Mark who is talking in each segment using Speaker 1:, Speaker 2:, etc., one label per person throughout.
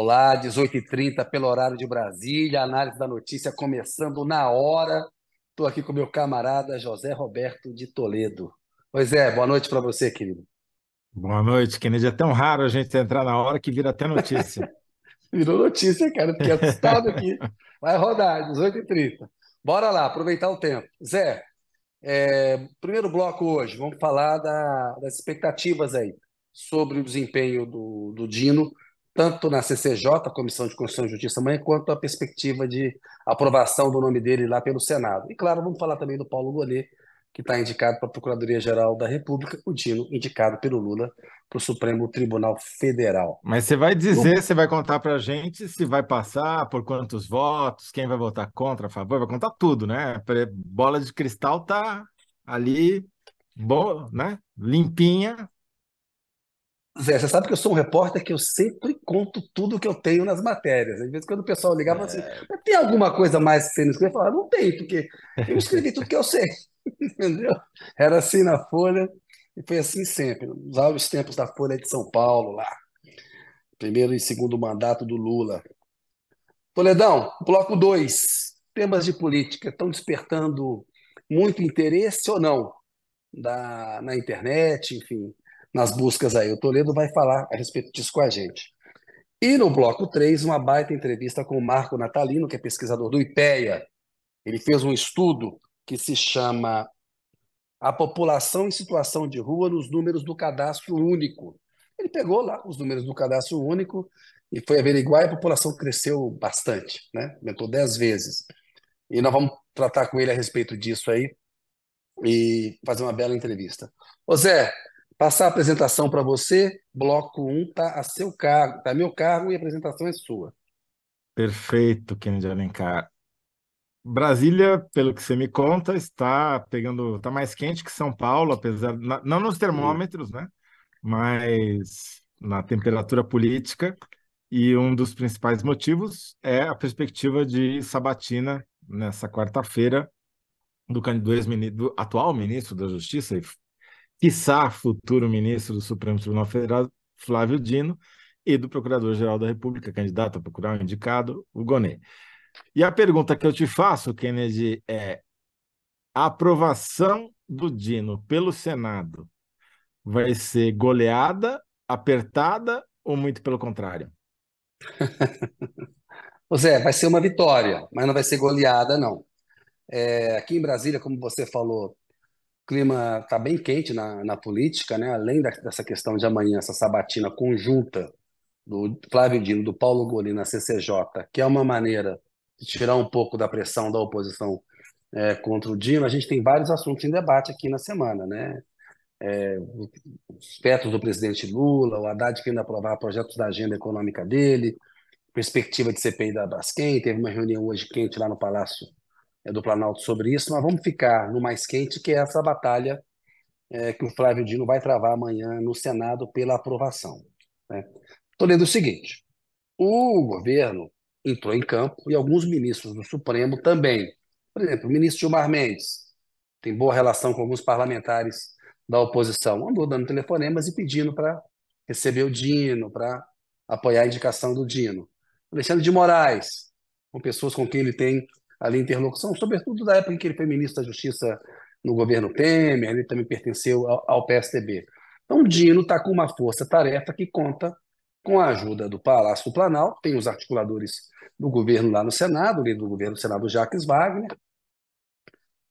Speaker 1: Olá, 18h30 pelo horário de Brasília, análise da notícia começando na hora. Estou aqui com meu camarada José Roberto de Toledo. Pois é, boa noite para você, querido.
Speaker 2: Boa noite, Kennedy. É tão raro a gente entrar na hora que vira até notícia.
Speaker 1: Virou notícia, cara. Fiquei assustado aqui. Vai rodar, 18h30. Bora lá, aproveitar o tempo. Zé, é, primeiro bloco hoje, vamos falar da, das expectativas aí sobre o desempenho do, do Dino tanto na CCJ, Comissão de Constituição e Justiça amanhã, quanto a perspectiva de aprovação do nome dele lá pelo Senado. E claro, vamos falar também do Paulo Gonet, que está indicado para a Procuradoria-Geral da República, o Dino indicado pelo Lula para o Supremo Tribunal Federal.
Speaker 2: Mas você vai dizer, você vai contar para a gente se vai passar, por quantos votos, quem vai votar contra, a favor, vai contar tudo, né? Bola de cristal tá ali, boa, né? Limpinha,
Speaker 1: Zé, você sabe que eu sou um repórter que eu sempre conto tudo que eu tenho nas matérias. Às vezes, quando o pessoal ligava assim, tem alguma coisa mais que você não escreveu? Eu falava, não tem, porque eu escrevi tudo que eu sei. Entendeu? Era assim na Folha e foi assim sempre. Nos áureos tempos da Folha de São Paulo, lá. Primeiro e segundo mandato do Lula. Toledão, bloco 2. Temas de política estão despertando muito interesse ou não da, na internet, enfim nas buscas aí. O Toledo vai falar a respeito disso com a gente. E no bloco 3, uma baita entrevista com o Marco Natalino, que é pesquisador do IPEA. Ele fez um estudo que se chama A População em Situação de Rua nos Números do Cadastro Único. Ele pegou lá os números do Cadastro Único e foi averiguar e a população cresceu bastante, né? aumentou 10 vezes. E nós vamos tratar com ele a respeito disso aí e fazer uma bela entrevista. Ô Zé, Passar a apresentação para você, bloco 1 está a seu cargo, está meu cargo e a apresentação é sua.
Speaker 2: Perfeito, Kennedy Alencar. Brasília, pelo que você me conta, está pegando, está mais quente que São Paulo, apesar não nos termômetros, né? Mas na temperatura política. E um dos principais motivos é a perspectiva de sabatina nessa quarta-feira do, do, do atual ministro da Justiça quiçá futuro ministro do Supremo Tribunal Federal, Flávio Dino, e do Procurador-Geral da República, candidato a procurar indicado, o Gonê. E a pergunta que eu te faço, Kennedy, é: a aprovação do Dino pelo Senado vai ser goleada, apertada ou muito pelo contrário?
Speaker 1: Zé, vai ser uma vitória, mas não vai ser goleada, não. É, aqui em Brasília, como você falou, clima está bem quente na, na política, né? além da, dessa questão de amanhã, essa sabatina conjunta do Flávio Dino, do Paulo Goli na CCJ, que é uma maneira de tirar um pouco da pressão da oposição é, contra o Dino, a gente tem vários assuntos em debate aqui na semana, né? É, os vetos do presidente Lula, o Haddad querendo aprovar projetos da agenda econômica dele, perspectiva de CPI da Braskem, teve uma reunião hoje quente lá no Palácio do Planalto sobre isso, mas vamos ficar no mais quente, que é essa batalha é, que o Flávio Dino vai travar amanhã no Senado pela aprovação. Estou né? lendo o seguinte: o governo entrou em campo e alguns ministros do Supremo também. Por exemplo, o ministro Gilmar Mendes tem boa relação com alguns parlamentares da oposição, andou dando telefonemas e pedindo para receber o Dino, para apoiar a indicação do Dino. Alexandre de Moraes, com pessoas com quem ele tem ali interlocução, sobretudo da época em que ele foi ministro da Justiça no governo Temer, ele também pertenceu ao, ao PSDB. Então, Dino está com uma força-tarefa que conta com a ajuda do Palácio do Planalto, tem os articuladores do governo lá no Senado, o líder do governo do Senado, Jacques Wagner,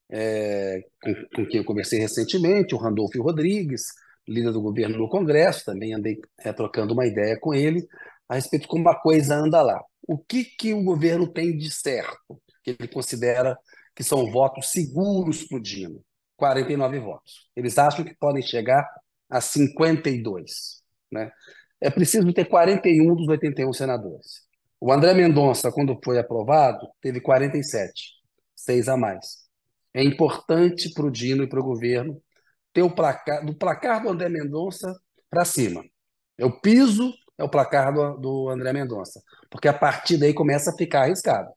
Speaker 1: é, com, com, quem eu conversei recentemente, o Randolfo Rodrigues, líder do governo no Congresso, também andei é, trocando uma ideia com ele a respeito de como a coisa anda lá. O que, que o governo tem de certo? Que ele considera que são votos seguros para o Dino. 49 votos. Eles acham que podem chegar a 52. Né? É preciso ter 41 dos 81 senadores. O André Mendonça, quando foi aprovado, teve 47, seis a mais. É importante para o Dino e para o governo ter o placar, do placar do André Mendonça para cima. É o piso, é o placar do, do André Mendonça. Porque a partir daí começa a ficar arriscado.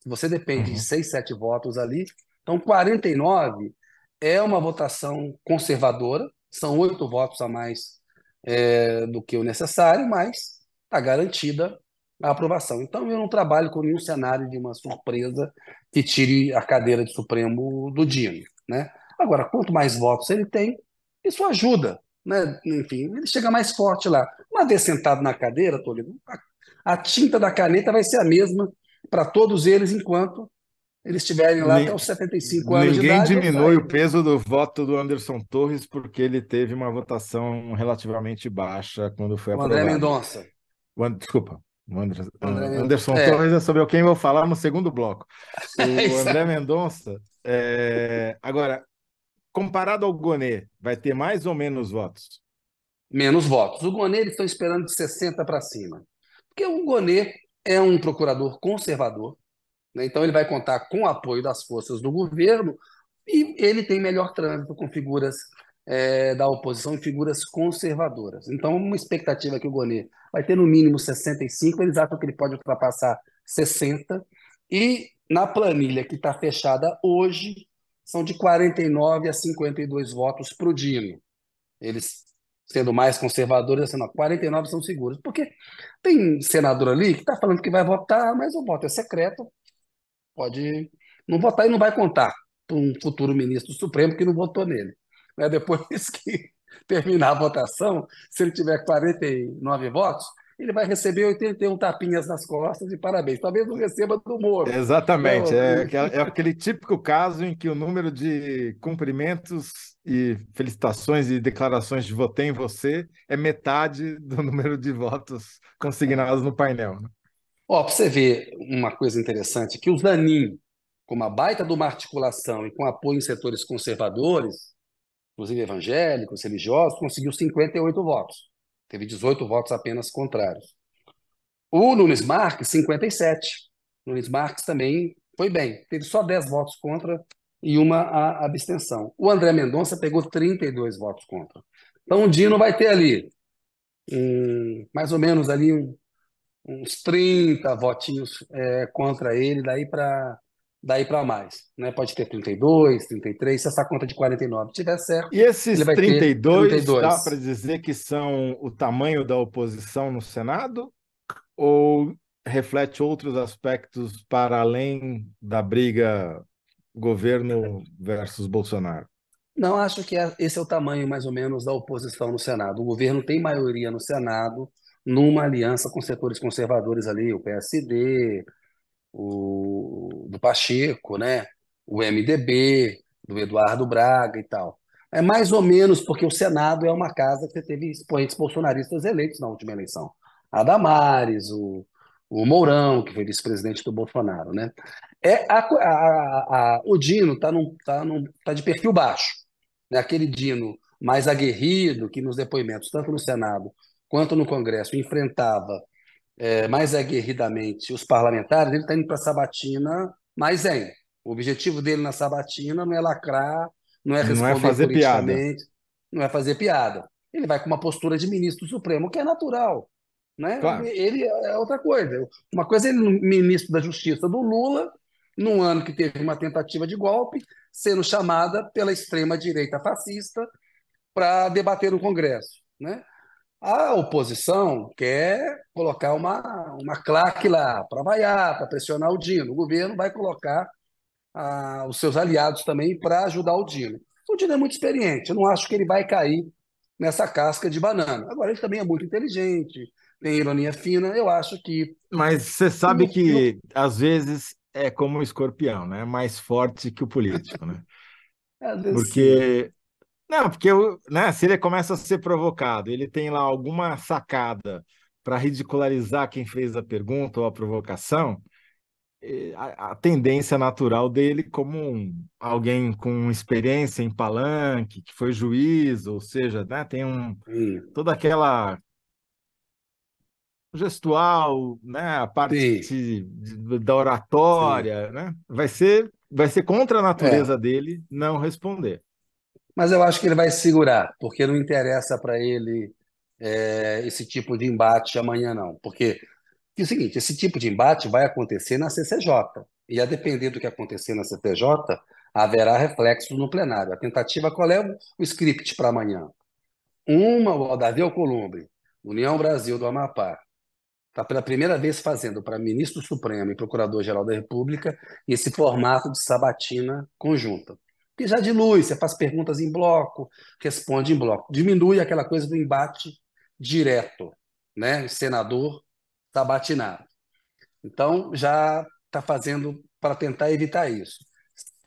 Speaker 1: Se você depende uhum. de 6, 7 votos ali, então 49 é uma votação conservadora, são oito votos a mais é, do que o necessário, mas está garantida a aprovação. Então, eu não trabalho com nenhum cenário de uma surpresa que tire a cadeira de Supremo do Dino. Né? Agora, quanto mais votos ele tem, isso ajuda. Né? Enfim, ele chega mais forte lá. Uma vez sentado na cadeira, Toledo, a, a tinta da caneta vai ser a mesma para todos eles enquanto eles estiverem lá Nem, até os 75 anos
Speaker 2: de idade. Ninguém diminui o peso do voto do Anderson Torres porque ele teve uma votação relativamente baixa quando foi o aprovado.
Speaker 1: André Mendonça.
Speaker 2: Desculpa, Anderson, André, Anderson é. Torres é sobre quem vou falar no segundo bloco. O André Mendonça. É... Agora, comparado ao Gonê, vai ter mais ou menos votos?
Speaker 1: Menos votos. O Gonê eles estão esperando de 60 para cima. Porque o Gonê é um procurador conservador, né? então ele vai contar com o apoio das forças do governo e ele tem melhor trânsito com figuras é, da oposição e figuras conservadoras. Então, uma expectativa que o Gonê vai ter no mínimo 65, eles acham que ele pode ultrapassar 60, e na planilha que está fechada hoje, são de 49 a 52 votos para o Dino. Eles, sendo mais conservadores, assim, não, 49 são seguros. Porque tem senador ali que está falando que vai votar, mas o voto é secreto, pode não votar e não vai contar para um futuro ministro supremo que não votou nele. Né, depois que terminar a votação, se ele tiver 49 votos, ele vai receber 81 tapinhas nas costas e parabéns. Talvez não receba do Moro.
Speaker 2: Exatamente. Então, é, é, aquele típico caso em que o número de cumprimentos e felicitações e declarações de votei em você é metade do número de votos consignados no painel. Né?
Speaker 1: Ó, para você ver uma coisa interessante, que o Zanin, com uma baita de uma articulação e com apoio em setores conservadores, inclusive evangélicos, religiosos, conseguiu 58 votos. Teve 18 votos apenas contrários. O Nunes Marques, 57. Nunes Marques também foi bem. Teve só 10 votos contra e uma abstenção. O André Mendonça pegou 32 votos contra. Então o Dino vai ter ali um, mais ou menos ali um, uns 30 votinhos é, contra ele, daí para daí para mais. Né? Pode ter 32, 33, se essa conta de 49 tiver certo.
Speaker 2: E esses 32, 32, dá para dizer que são o tamanho da oposição no Senado? Ou reflete outros aspectos para além da briga governo versus Bolsonaro?
Speaker 1: Não, acho que é, esse é o tamanho mais ou menos da oposição no Senado. O governo tem maioria no Senado, numa aliança com setores conservadores ali, o PSD, o, do Pacheco, né? o MDB, do Eduardo Braga e tal. É mais ou menos porque o Senado é uma casa que teve expoentes bolsonaristas eleitos na última eleição. A Damares, o, o Mourão, que foi vice-presidente do Bolsonaro. Né? É, a, a, a, o Dino está tá tá de perfil baixo. Né? Aquele Dino mais aguerrido que nos depoimentos, tanto no Senado quanto no Congresso, enfrentava é, mais aguerridamente os parlamentares, ele está indo para a sabatina mais zen. O objetivo dele na sabatina não é lacrar, não é responder não é fazer politicamente, piada. não é fazer piada. Ele vai com uma postura de ministro supremo, que é natural. Né? Claro. Ele é outra coisa. Uma coisa é ele, ministro da Justiça do Lula, num ano que teve uma tentativa de golpe, sendo chamada pela extrema-direita fascista para debater no Congresso. Né? A oposição quer colocar uma, uma claque lá para vaiar, para pressionar o Dino. O governo vai colocar ah, os seus aliados também para ajudar o Dino. O Dino é muito experiente, eu não acho que ele vai cair nessa casca de banana. Agora, ele também é muito inteligente, tem ironia fina, eu acho que.
Speaker 2: Mas você sabe que, às vezes, é como o escorpião, né? Mais forte que o político, né? Porque não, porque né, se ele começa a ser provocado, ele tem lá alguma sacada para ridicularizar quem fez a pergunta ou a provocação, a, a tendência natural dele, como um, alguém com experiência em palanque, que foi juiz, ou seja, né, tem um, toda aquela gestual, né, a parte de, da oratória, Sim. né, vai ser vai ser contra a natureza é. dele não responder.
Speaker 1: Mas eu acho que ele vai segurar, porque não interessa para ele é, esse tipo de embate amanhã, não. Porque é o seguinte: esse tipo de embate vai acontecer na CCJ. E a depender do que acontecer na CCJ, haverá reflexos no plenário. A tentativa, qual é o, script para amanhã? Uma, o Davi Alcolumbre, União Brasil do Amapá, está pela primeira vez fazendo para ministro supremo e procurador-geral da República esse formato de sabatina conjunta. Que já dilui, você faz perguntas em bloco, responde em bloco. Diminui aquela coisa do embate direto, né? Senador sabatinado. Então, já está fazendo para tentar evitar isso.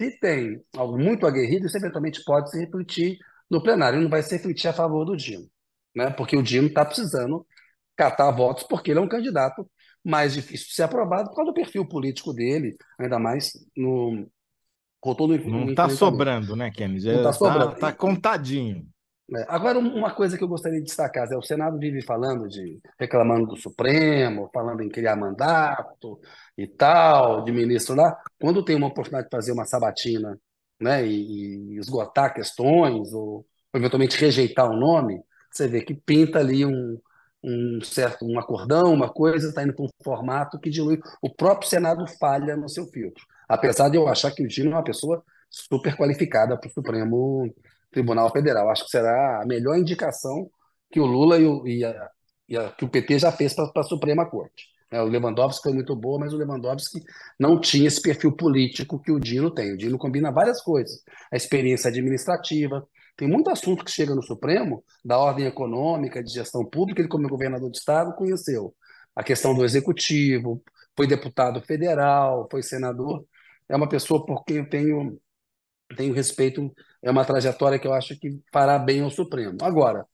Speaker 1: Se tem algo muito aguerrido, isso eventualmente pode se refletir no plenário, não vai se refletir a favor do Dino, né? porque o Dino está precisando catar votos, porque ele é um candidato mais difícil de ser aprovado por causa do perfil político dele, ainda mais no.
Speaker 2: Com todo não está sobrando, né? Não está tá sobrando. Está contadinho.
Speaker 1: É, agora, uma coisa que eu gostaria de destacar é o Senado vive falando de reclamando do Supremo, falando em criar mandato e tal, de ministro lá. Quando tem uma oportunidade de fazer uma sabatina né, e, e esgotar questões, ou, ou, eventualmente rejeitar o nome, você vê que pinta ali um, um certo um acordão, uma coisa, está indo para um formato que dilui. O próprio Senado falha no seu filtro. Apesar de eu achar que o Dino é uma pessoa super qualificada para o Supremo Tribunal Federal. Acho que será a melhor indicação que o Lula e, o, e, a, e a, que o PT já fez para a Suprema Corte. É, o Lewandowski foi muito boa, mas o Lewandowski não tinha esse perfil político que o Dino tem. O Dino combina várias coisas. A experiência administrativa, tem muito assunto que chega no Supremo, da ordem econômica, de gestão pública, ele, como governador de Estado, conheceu. A questão do executivo, foi deputado federal, foi senador. É uma pessoa por quem eu tenho, tenho respeito, é uma trajetória que eu acho que fará bem ao Supremo. Agora,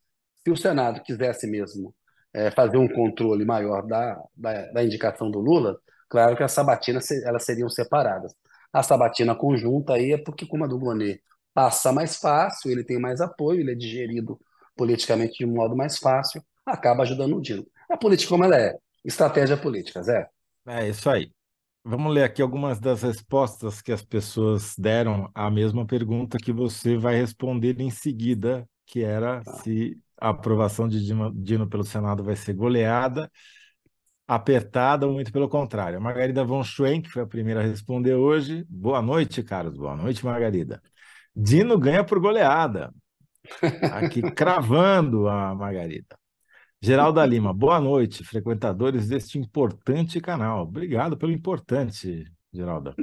Speaker 1: se o Senado quisesse mesmo é, fazer um controle maior da, da, da, indicação do Lula, claro que as sabatinas elas seriam separadas. A sabatina conjunta aí é porque, como a do Bonet passa mais fácil, ele tem mais apoio, ele é digerido politicamente de um modo mais fácil, acaba ajudando o Dino. A política como ela é, estratégia política, Zé.
Speaker 2: É isso aí. Vamos ler aqui algumas das respostas que as pessoas deram à mesma pergunta que você vai responder em seguida, que era tá. se a aprovação de Dino, Dino, pelo Senado vai ser goleada, apertada ou muito pelo contrário. A Margarida von Schwen, que foi a primeira a responder hoje. Boa noite, Carlos. Boa noite, Margarida. Dino ganha por goleada. Aqui cravando a Margarida. Geralda Lima, boa noite, frequentadores deste importante canal. Obrigado pelo importante, Geralda.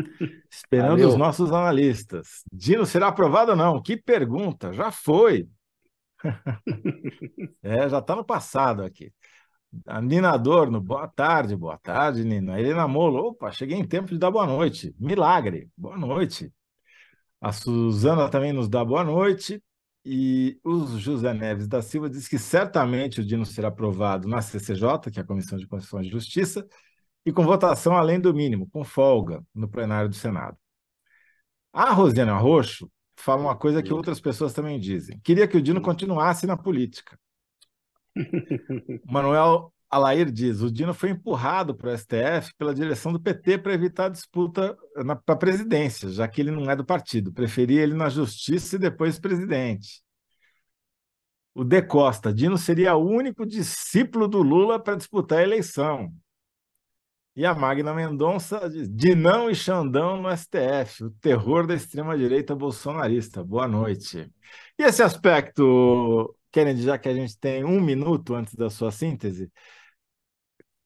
Speaker 2: Esperando Valeu. os nossos analistas. Dino será aprovado ou não? Que pergunta, já foi. é, já está no passado aqui. A Nina Adorno, boa tarde, boa tarde, Nina. Helena Molo, opa, cheguei em tempo de dar boa noite. Milagre, boa noite. A Suzana também nos dá boa noite. E o José Neves da Silva diz que certamente o Dino será aprovado na CCJ, que é a Comissão de Constituição e Justiça, e com votação além do mínimo, com folga, no plenário do Senado. A Rosiana Roxo fala uma coisa que outras pessoas também dizem. Queria que o Dino continuasse na política. Manuel Alair diz: o Dino foi empurrado para o STF pela direção do PT para evitar a disputa para a presidência, já que ele não é do partido. Preferia ele na justiça e depois presidente. O De Costa: Dino seria o único discípulo do Lula para disputar a eleição. E a Magna Mendonça diz: Dinão e Xandão no STF, o terror da extrema-direita bolsonarista. Boa noite. E esse aspecto, Kennedy, já que a gente tem um minuto antes da sua síntese,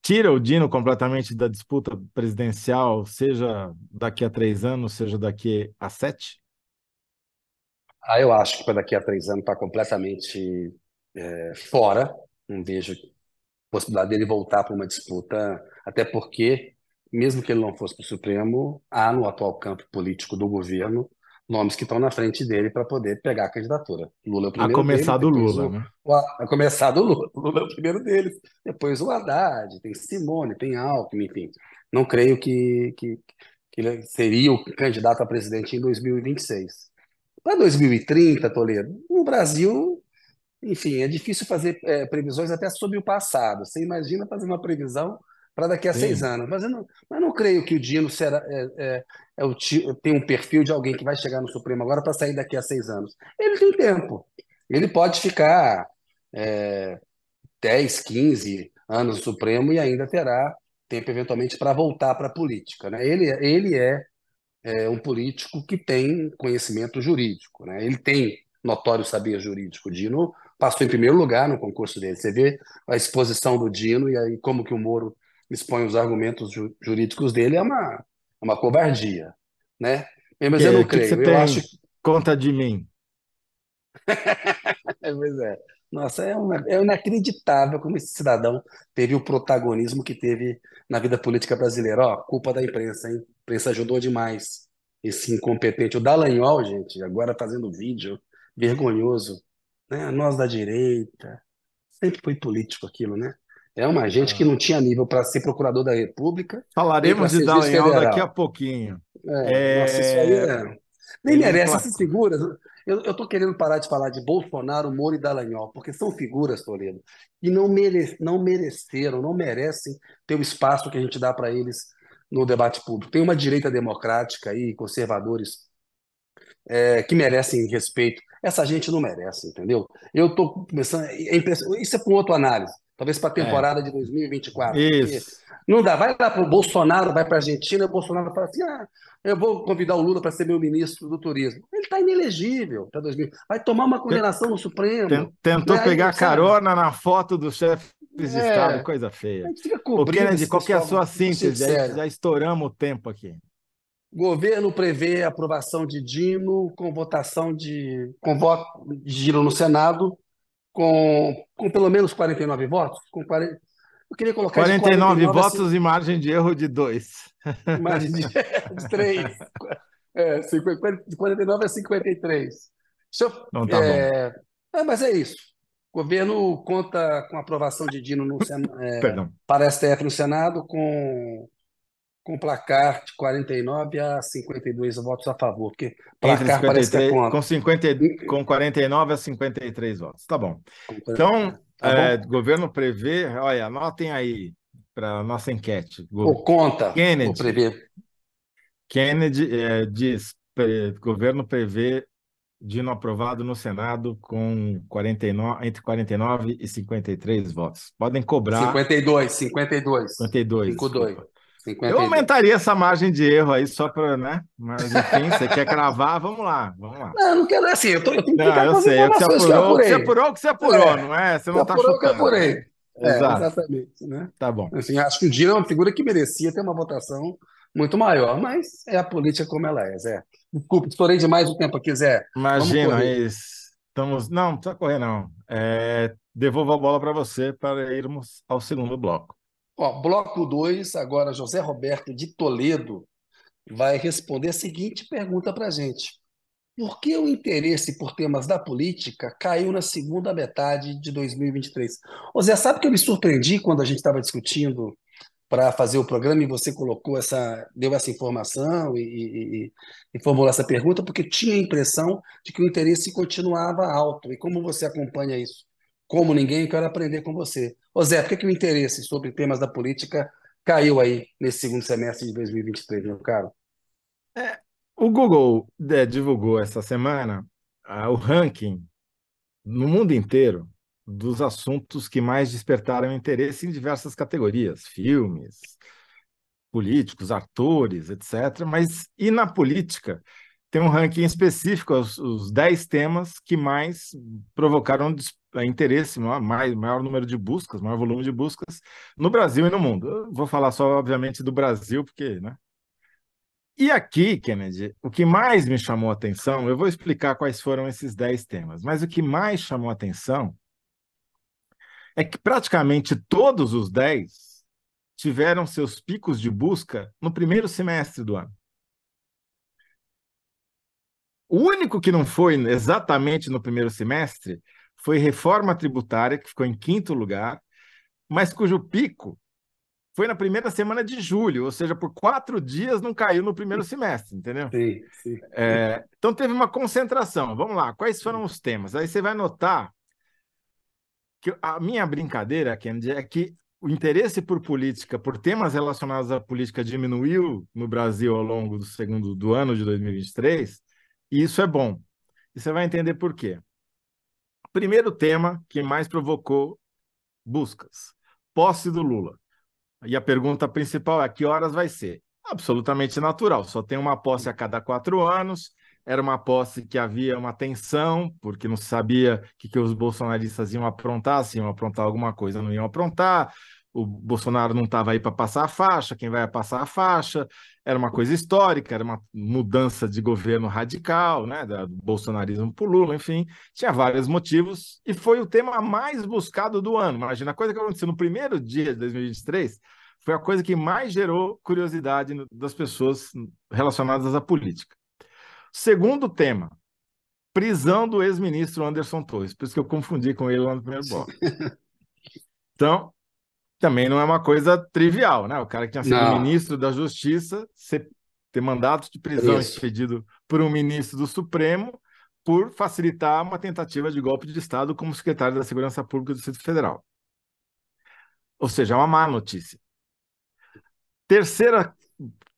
Speaker 2: tira o Dino completamente da disputa presidencial, seja daqui a três anos, seja daqui a sete?
Speaker 1: Ah, eu acho que para daqui a três anos está completamente é, fora. Não vejo possibilidade dele voltar para uma disputa, até porque, mesmo que ele não fosse para o Supremo, há no atual campo político do governo nomes que estão na frente dele para poder pegar a candidatura.
Speaker 2: Lula é o primeiro. A começar dele, do Lula, o, né?
Speaker 1: O, a começar do Lula. Lula é o primeiro deles. Depois o Haddad, tem Simone, tem Alckmin, enfim. Não creio que, que, que ele seria o candidato a presidente em 2026. Para 2030, Toledo, no Brasil enfim, é difícil fazer é, previsões até sobre o passado. Você imagina fazer uma previsão para daqui a Sim. seis anos. Mas eu, não, mas não creio que o Dino será, é, é, é o, tem um perfil de alguém que vai chegar no Supremo agora para sair daqui a seis anos. Ele tem tempo. Ele pode ficar é, 10, 15 anos no Supremo e ainda terá tempo, eventualmente, para voltar para a política. Né? Ele, ele é, é um político que tem conhecimento jurídico. Né? Ele tem notório saber jurídico. O Dino passou em primeiro lugar no concurso dele. Você vê a exposição do Dino e aí como que o Moro expõe os argumentos ju jurídicos dele é uma, é uma covardia, né? Mas
Speaker 2: que,
Speaker 1: eu não
Speaker 2: que
Speaker 1: creio.
Speaker 2: você
Speaker 1: eu
Speaker 2: tem
Speaker 1: acho
Speaker 2: conta de mim.
Speaker 1: pois é. Nossa, é, uma, é inacreditável como esse cidadão teve o protagonismo que teve na vida política brasileira. Ó, culpa da imprensa, hein? A imprensa ajudou demais esse incompetente. O Dallagnol, gente, agora fazendo vídeo vergonhoso, né? Nós da direita. Sempre foi político aquilo, né? É uma gente que
Speaker 2: Ah.
Speaker 1: não tinha nível para ser procurador da República
Speaker 2: Falaremos de Dallagnol daqui a pouquinho.
Speaker 1: É, nossa, isso aí
Speaker 2: É,
Speaker 1: é. Nem
Speaker 2: ele
Speaker 1: merece essas figuras. Eu, tô querendo parar de falar de Bolsonaro, Moro e Dallagnol, porque são figuras, Toledo, que não, mere, não mereceram, não merecem ter o espaço que a gente dá para eles no debate público. Tem uma direita democrática aí, conservadores, é, que merecem respeito. Essa gente não merece, entendeu? Eu estou começando. é Isso é para outro análise, talvez para a
Speaker 2: É,
Speaker 1: temporada de 2024, porque
Speaker 2: isso.
Speaker 1: não dá. Vai lá para o Bolsonaro, vai para a Argentina, e o Bolsonaro fala assim: ah, eu vou convidar o Lula para ser meu ministro do turismo. Ele está inelegível para 2000. Vai tomar uma condenação no Supremo.
Speaker 2: Tentou
Speaker 1: Né? Aí,
Speaker 2: pegar carona na foto dos chefes de Estado,
Speaker 1: É,
Speaker 2: coisa
Speaker 1: a
Speaker 2: feia.
Speaker 1: gente fica
Speaker 2: Ô, Kennedy, qual que é a sua síntese? Aí já estouramos o tempo aqui.
Speaker 1: Governo prevê aprovação de Dino com votação de com voto de Dino no Senado com, com pelo menos 49 votos. Com 40, eu queria colocar de
Speaker 2: 49
Speaker 1: 49 a cin-
Speaker 2: votos e margem de erro de 2.
Speaker 1: margem de, de 3. É, 50 de 49 a 53. Deixa eu-
Speaker 2: Então tá bom.
Speaker 1: é, é, mas é isso. O governo conta com a aprovação de Dino no Sen- é, para a STF no Senado com, com placar de 49 a 52 votos a favor, porque placar parece que é
Speaker 2: 53,
Speaker 1: contra.
Speaker 2: com, 50, com 49 a 53 votos. Tá bom. Então,
Speaker 1: Tá
Speaker 2: é,
Speaker 1: bom?
Speaker 2: governo prevê, olha, anotem aí para a nossa enquete.
Speaker 1: Ou conta,
Speaker 2: Kennedy,
Speaker 1: prevê.
Speaker 2: Kennedy é, diz, pre- governo prevê Dino aprovado no Senado com 49, entre 49 e 53 votos. Podem cobrar
Speaker 1: 52, 52.
Speaker 2: 52,
Speaker 1: 52.
Speaker 2: desculpa. Eu
Speaker 1: 52.
Speaker 2: aumentaria essa margem de erro aí só para, né? Mas enfim, você quer cravar, vamos lá, vamos lá.
Speaker 1: Não, eu não quero assim, eu, tô, eu tenho que
Speaker 2: Não, eu sei, é que você apurou, que você apurou, o que você apurou,
Speaker 1: É,
Speaker 2: não é? Você não está
Speaker 1: apurou o que
Speaker 2: chutando.
Speaker 1: apurei. É,
Speaker 2: Exato,
Speaker 1: exatamente, né?
Speaker 2: tá bom.
Speaker 1: Assim, acho que o Dino é uma figura que merecia ter uma votação muito maior, mas é a política como ela é, Zé. Desculpa, estourei demais o tempo aqui, Zé.
Speaker 2: Imagina,
Speaker 1: correr.
Speaker 2: es- estamos. Não, não precisa correr, não. É, devolvo a bola para você para irmos ao segundo bloco.
Speaker 1: Ó, bloco 2, agora José Roberto de Toledo vai responder a seguinte pergunta para a gente. Por que o interesse por temas da política caiu na segunda metade de 2023? Ô Zé, sabe que eu me surpreendi quando a gente estava discutindo para fazer o programa e você colocou essa, deu essa informação e, e- e- e formulou essa pergunta, porque tinha a impressão de que o interesse continuava alto. E como você acompanha isso? Como ninguém, quero aprender com você. Ô Zé, por que, que o interesse sobre temas da política caiu aí nesse segundo semestre de 2023, meu caro?
Speaker 2: O Google é, divulgou essa semana ah, o ranking no mundo inteiro dos assuntos que mais despertaram interesse em diversas categorias, filmes, políticos, atores, etc. Mas e na política tem um ranking específico, os, os 10 temas que mais provocaram interesse, maior, maior número de buscas, maior volume de buscas no Brasil e no mundo. Eu vou falar só, obviamente, do Brasil, porque, né? E aqui, Kennedy, o que mais me chamou a atenção, eu vou explicar quais foram esses 10 temas, mas o que mais chamou a atenção é que praticamente todos os 10 tiveram seus picos de busca no primeiro semestre do ano. O único que não foi exatamente no primeiro semestre foi reforma tributária, que ficou em quinto lugar, mas cujo pico foi na primeira semana de julho, ou seja, por quatro dias não caiu no primeiro semestre, entendeu?
Speaker 1: Sim, sim.
Speaker 2: É, então teve uma concentração. Vamos lá, quais foram os temas? Aí você vai notar que a minha brincadeira, Kennedy, é que o interesse por política, por temas relacionados à política diminuiu no Brasil ao longo do segundo do ano de 2023, e isso é bom. E você vai entender por quê. Primeiro tema que mais provocou buscas: posse do Lula. E a pergunta principal é: que horas vai ser? Absolutamente natural. Só tem uma posse a cada quatro anos. era uma posse que havia uma tensão, porque não sabia o que, que os bolsonaristas iam aprontar, se iam aprontar alguma coisa, não iam aprontar. O Bolsonaro não estava aí para passar a faixa, quem vai passar a faixa? Era uma coisa histórica, era uma mudança de governo radical, né, do bolsonarismo para Lula, enfim, tinha vários motivos e foi o tema mais buscado do ano. Imagina a coisa que aconteceu no primeiro dia de 2023 foi a coisa que mais gerou curiosidade das pessoas relacionadas à política. Segundo tema, prisão do ex-ministro Anderson Torres. Por isso que eu confundi com ele lá no primeiro bloco. Então, também não é uma coisa trivial, né? O cara que tinha sido não. ministro da Justiça ser, ter mandato de prisão isso. expedido por um ministro do Supremo por facilitar uma tentativa de golpe de Estado como secretário da Segurança Pública do Distrito Federal. Ou seja, é uma má notícia. Terceira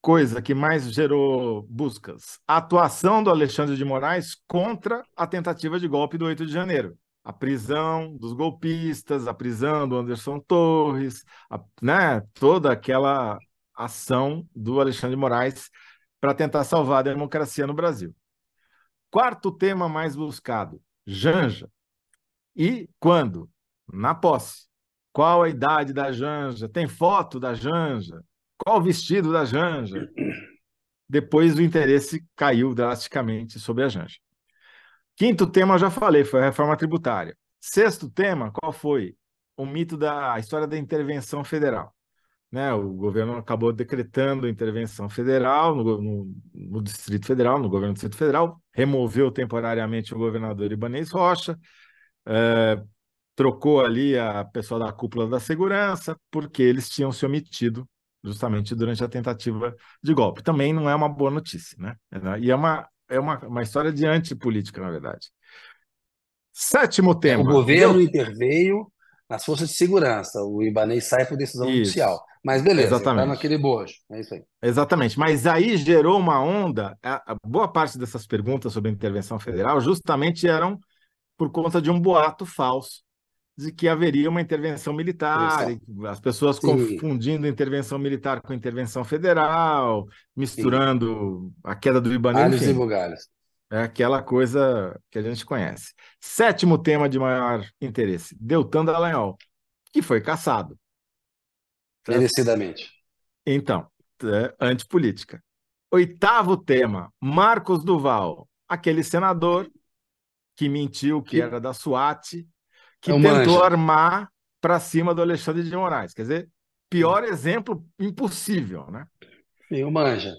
Speaker 2: coisa que mais gerou buscas: a atuação do Alexandre de Moraes contra a tentativa de golpe do 8 de janeiro. A prisão dos golpistas, a prisão do Anderson Torres, a, né, toda aquela ação do Alexandre de Moraes para tentar salvar a democracia no Brasil. Quarto tema mais buscado: Janja. E quando? Na posse. Qual a idade da Janja? Tem foto da Janja? Qual o vestido da Janja? Depois o interesse caiu drasticamente sobre a Janja. Quinto tema, eu já falei, foi a reforma tributária. Sexto tema, qual foi? O mito da história da intervenção federal. Né? O governo acabou decretando intervenção federal no, no, no, Distrito Federal, no governo do Distrito Federal, removeu temporariamente o governador Ibanez Rocha, é, trocou ali a pessoa da cúpula da segurança, porque eles tinham se omitido justamente durante a tentativa de golpe. Também não é uma boa notícia, né? E é uma, é uma, uma história de antipolítica, na verdade. Sétimo tema.
Speaker 1: O governo Deu... interveio nas forças de segurança. O Ibanez sai por decisão isso. judicial. Mas beleza, está naquele bojo. É isso aí.
Speaker 2: Exatamente. Mas aí gerou uma onda. A, a boa parte dessas perguntas sobre intervenção federal justamente eram por conta de um boato falso de que haveria uma intervenção militar, as pessoas Sim. confundindo intervenção militar com intervenção federal, misturando Sim. a queda do Ibanez.
Speaker 1: Alhos e bugalhos.
Speaker 2: É aquela coisa que a gente conhece. Sétimo tema de maior interesse: Deltan Dallagnol, que foi caçado.
Speaker 1: Merecidamente.
Speaker 2: Então, é, antipolítica. Oitavo tema: Marcos Duval, aquele senador que mentiu que, que... era da SWAT que é tentou armar para cima do Alexandre de Moraes. Quer dizer, pior exemplo impossível, né?
Speaker 1: Sim, o manja.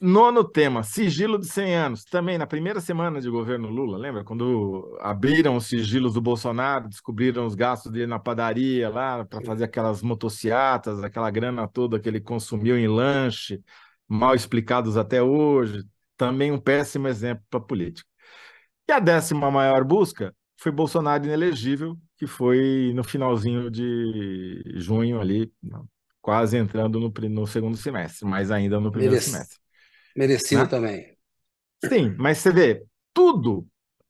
Speaker 2: Nono tema, sigilo de 100 anos. Também na primeira semana de governo Lula, lembra? Quando abriram os sigilos do Bolsonaro, descobriram os gastos dele na padaria lá para fazer aquelas motociatas, aquela grana toda que ele consumiu em lanche, mal explicados até hoje. Também um péssimo exemplo para política. E a décima maior busca foi Bolsonaro inelegível, que foi no finalzinho de junho ali, quase entrando no, no segundo semestre, mas ainda no primeiro semestre.
Speaker 1: Merecido né? também.
Speaker 2: Sim, mas você vê, tudo,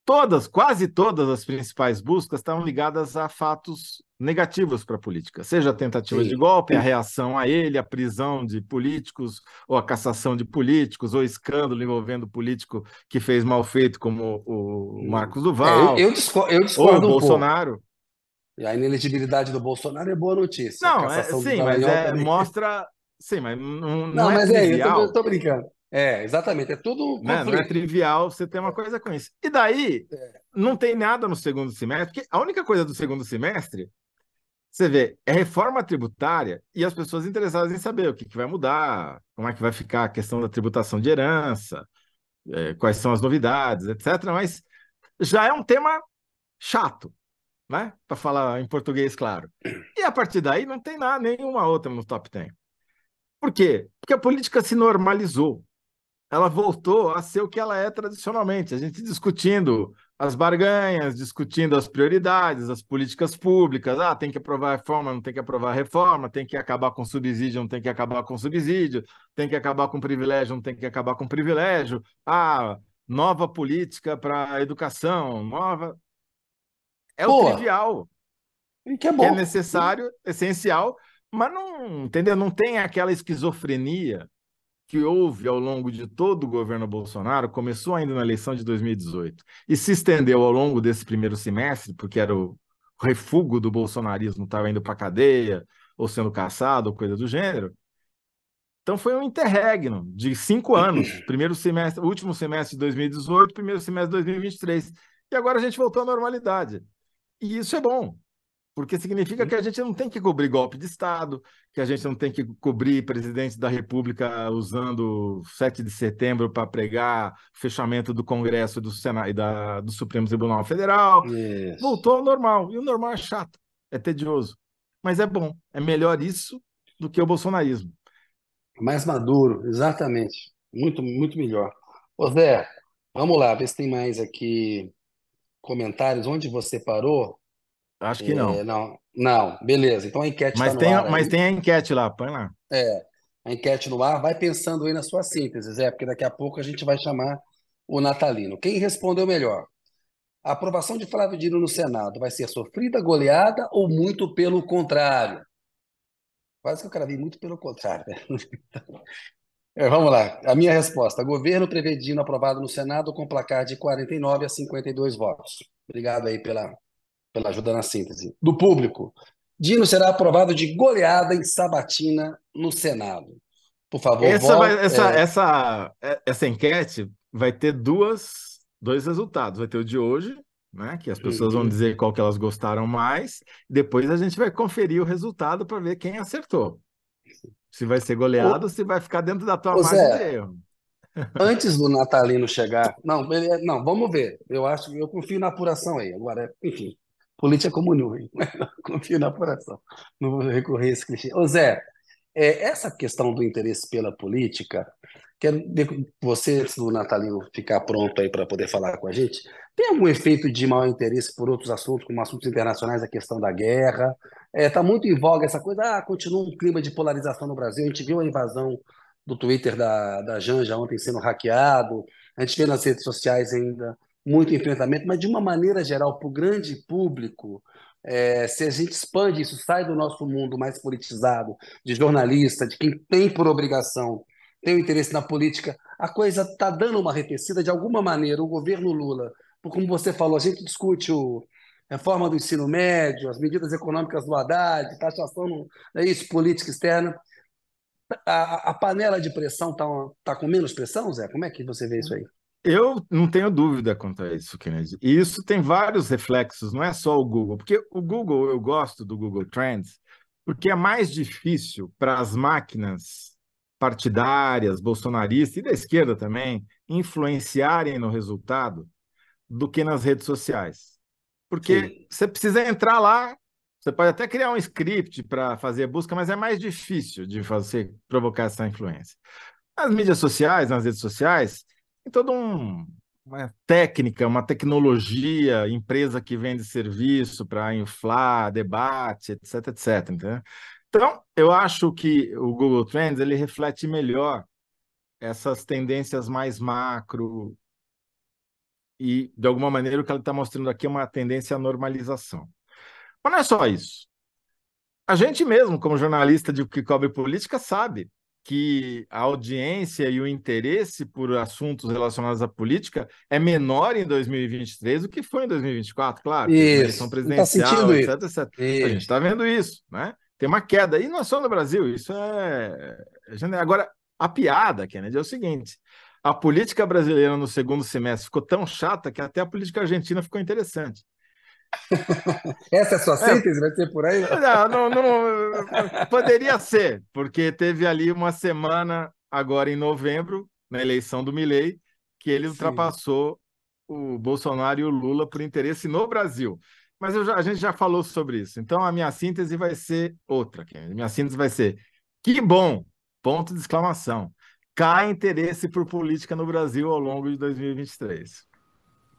Speaker 2: todas, quase todas as principais buscas estavam ligadas a fatos negativos para a política, seja a tentativa de golpe, a reação a ele, a prisão de políticos, ou a cassação de políticos, ou escândalo envolvendo político que fez mal feito, como o hum. Marcos Duval.
Speaker 1: É, eu, eu, discordo, eu discordo
Speaker 2: ou o um Bolsonaro. Pouco.
Speaker 1: A inelegibilidade do Bolsonaro é boa notícia.
Speaker 2: Não, é, sim, mas é, mostra. Sim, mas não, não, não é mas trivial.
Speaker 1: é, eu tô, eu tô, brincando. É, exatamente, é tudo.
Speaker 2: Né? Não é trivial você ter uma coisa com isso. E daí, é. não tem nada no segundo semestre, porque a única coisa do segundo semestre você vê, é reforma tributária e as pessoas interessadas em saber o que, que vai mudar, como é que vai ficar a questão da tributação de herança, é, quais são as novidades, etc. Mas já é um tema chato, né? Para falar em português, claro. E a partir daí não tem nada, nenhuma outra no top 10. Por quê? Porque a política se normalizou. Ela voltou a ser o que ela é tradicionalmente. A gente discutindo as barganhas, discutindo as prioridades, as políticas públicas. Ah, tem que aprovar reforma, não tem que aprovar reforma, tem que acabar com subsídio, não tem que acabar com subsídio, tem que acabar com privilégio, não tem que acabar com privilégio. Ah, nova política para a educação, nova. É Boa. o trivial.
Speaker 1: E que é bom. Que
Speaker 2: é necessário, essencial, mas não, entendeu? Não tem aquela esquizofrenia que houve ao longo de todo o governo Bolsonaro começou ainda na eleição de 2018 e se estendeu ao longo desse primeiro semestre, porque era o refúgio do bolsonarismo, estava indo para a cadeia ou sendo caçado, ou coisa do gênero. Então foi um interregno de cinco anos, primeiro semestre, último semestre de 2018, primeiro semestre de 2023. E agora a gente voltou à normalidade. E isso é bom, porque significa que a gente não tem que cobrir golpe de Estado, que a gente não tem que cobrir presidente da República usando 7 de setembro para pregar fechamento do Congresso do Senado e da, do Supremo Tribunal Federal. Isso. Voltou ao normal. E o normal é chato, é tedioso. Mas é bom. É melhor isso do que o bolsonarismo.
Speaker 1: Mais maduro, exatamente. Muito, muito melhor. Ô Zé, vamos lá, ver se tem mais aqui comentários. Onde você parou?
Speaker 2: Acho que não.
Speaker 1: É, não, não, beleza. Então a enquete
Speaker 2: mas
Speaker 1: tá
Speaker 2: tem,
Speaker 1: ar
Speaker 2: Mas
Speaker 1: aí.
Speaker 2: tem a enquete lá, põe lá.
Speaker 1: É, a enquete no ar. Vai pensando aí na sua síntese, Zé, porque daqui a pouco a gente vai chamar o Natalino. Quem respondeu melhor? A aprovação de Flávio Dino no Senado vai ser sofrida, goleada ou muito pelo contrário? Quase que eu cravei muito pelo contrário. Né? É, vamos lá. A minha resposta. Governo prevê Dino aprovado no Senado com placar de 49 a 52 votos. Obrigado aí pela, pela ajuda na síntese. Do público, Dino será aprovado de goleada em sabatina no Senado. Por favor,
Speaker 2: essa, vai, essa, é... essa, é, essa enquete vai ter duas, dois resultados. Vai ter o de hoje, né? Que as pessoas uhum. vão dizer qual que elas gostaram mais. Depois a gente vai conferir o resultado para ver quem acertou. Se vai ser goleado, ou se vai ficar dentro da tua margem Zé, de erro.
Speaker 1: Antes do Natalino chegar, não, não, vamos ver. Eu acho, eu confio na apuração aí. Agora, enfim, Política comunhão, hein? Confio na apuração. Não vou recorrer a esse clichê. Ô Zé, é, essa questão do interesse pela política, quero ver você, se o Natalino ficar pronto aí para poder falar com a gente, tem algum efeito de maior interesse por outros assuntos, como assuntos internacionais, a questão da guerra? Está é, tá muito em voga essa coisa, ah, continua um clima de polarização no Brasil, a gente viu a invasão do Twitter da, da Janja ontem sendo hackeado, a gente vê nas redes sociais ainda muito enfrentamento, mas de uma maneira geral, para o grande público, é, se a gente expande isso, sai do nosso mundo mais politizado, de jornalista, de quem tem por obrigação, tem o interesse na política, a coisa está dando uma arrefecida de alguma maneira. O governo Lula, como você falou, a gente discute o, a reforma do ensino médio, as medidas econômicas do Haddad, taxação, é isso, política externa. A, a panela de pressão está tá com menos pressão, Zé? Como é que você vê isso aí?
Speaker 2: Eu não tenho dúvida quanto a isso, Kennedy. E isso tem vários reflexos, não é só o Google. Porque o Google, eu gosto do Google Trends, porque é mais difícil para as máquinas partidárias, bolsonaristas e da esquerda também, influenciarem no resultado do que nas redes sociais. Porque Sim. você precisa entrar lá, você pode até criar um script para fazer a busca, mas é mais difícil de fazer provocar essa influência. Nas mídias sociais, nas redes sociais, tem toda um, uma técnica, uma tecnologia, empresa que vende serviço para inflar debate, etc, etc. Então, eu acho que o Google Trends ele reflete melhor essas tendências mais macro e, de alguma maneira, o que ele está mostrando aqui é uma tendência à normalização. Mas não é só isso. A gente mesmo, como jornalista de que cobre política, sabe que a audiência e o interesse por assuntos relacionados à política é menor em 2023 do que foi em 2024, claro. Isso. Eleição tá presidencial, tá etc, etc. A gente está vendo isso, né? Tem uma queda. E não é só no Brasil, isso é. é agora, a piada, Kennedy, é o seguinte: a política brasileira no segundo semestre ficou tão chata que até a política argentina ficou interessante.
Speaker 1: Essa é a sua é. síntese? É. Vai ser por aí?
Speaker 2: Não, não, não, poderia ser, porque teve ali uma semana, agora em novembro, na eleição do Milley, que ele Sim. ultrapassou o Bolsonaro e o Lula por interesse no Brasil. Mas já, a gente já falou sobre isso. Então a minha síntese vai ser outra. Minha síntese vai ser: que bom! Ponto de exclamação. Cai interesse por política no Brasil ao longo de 2023.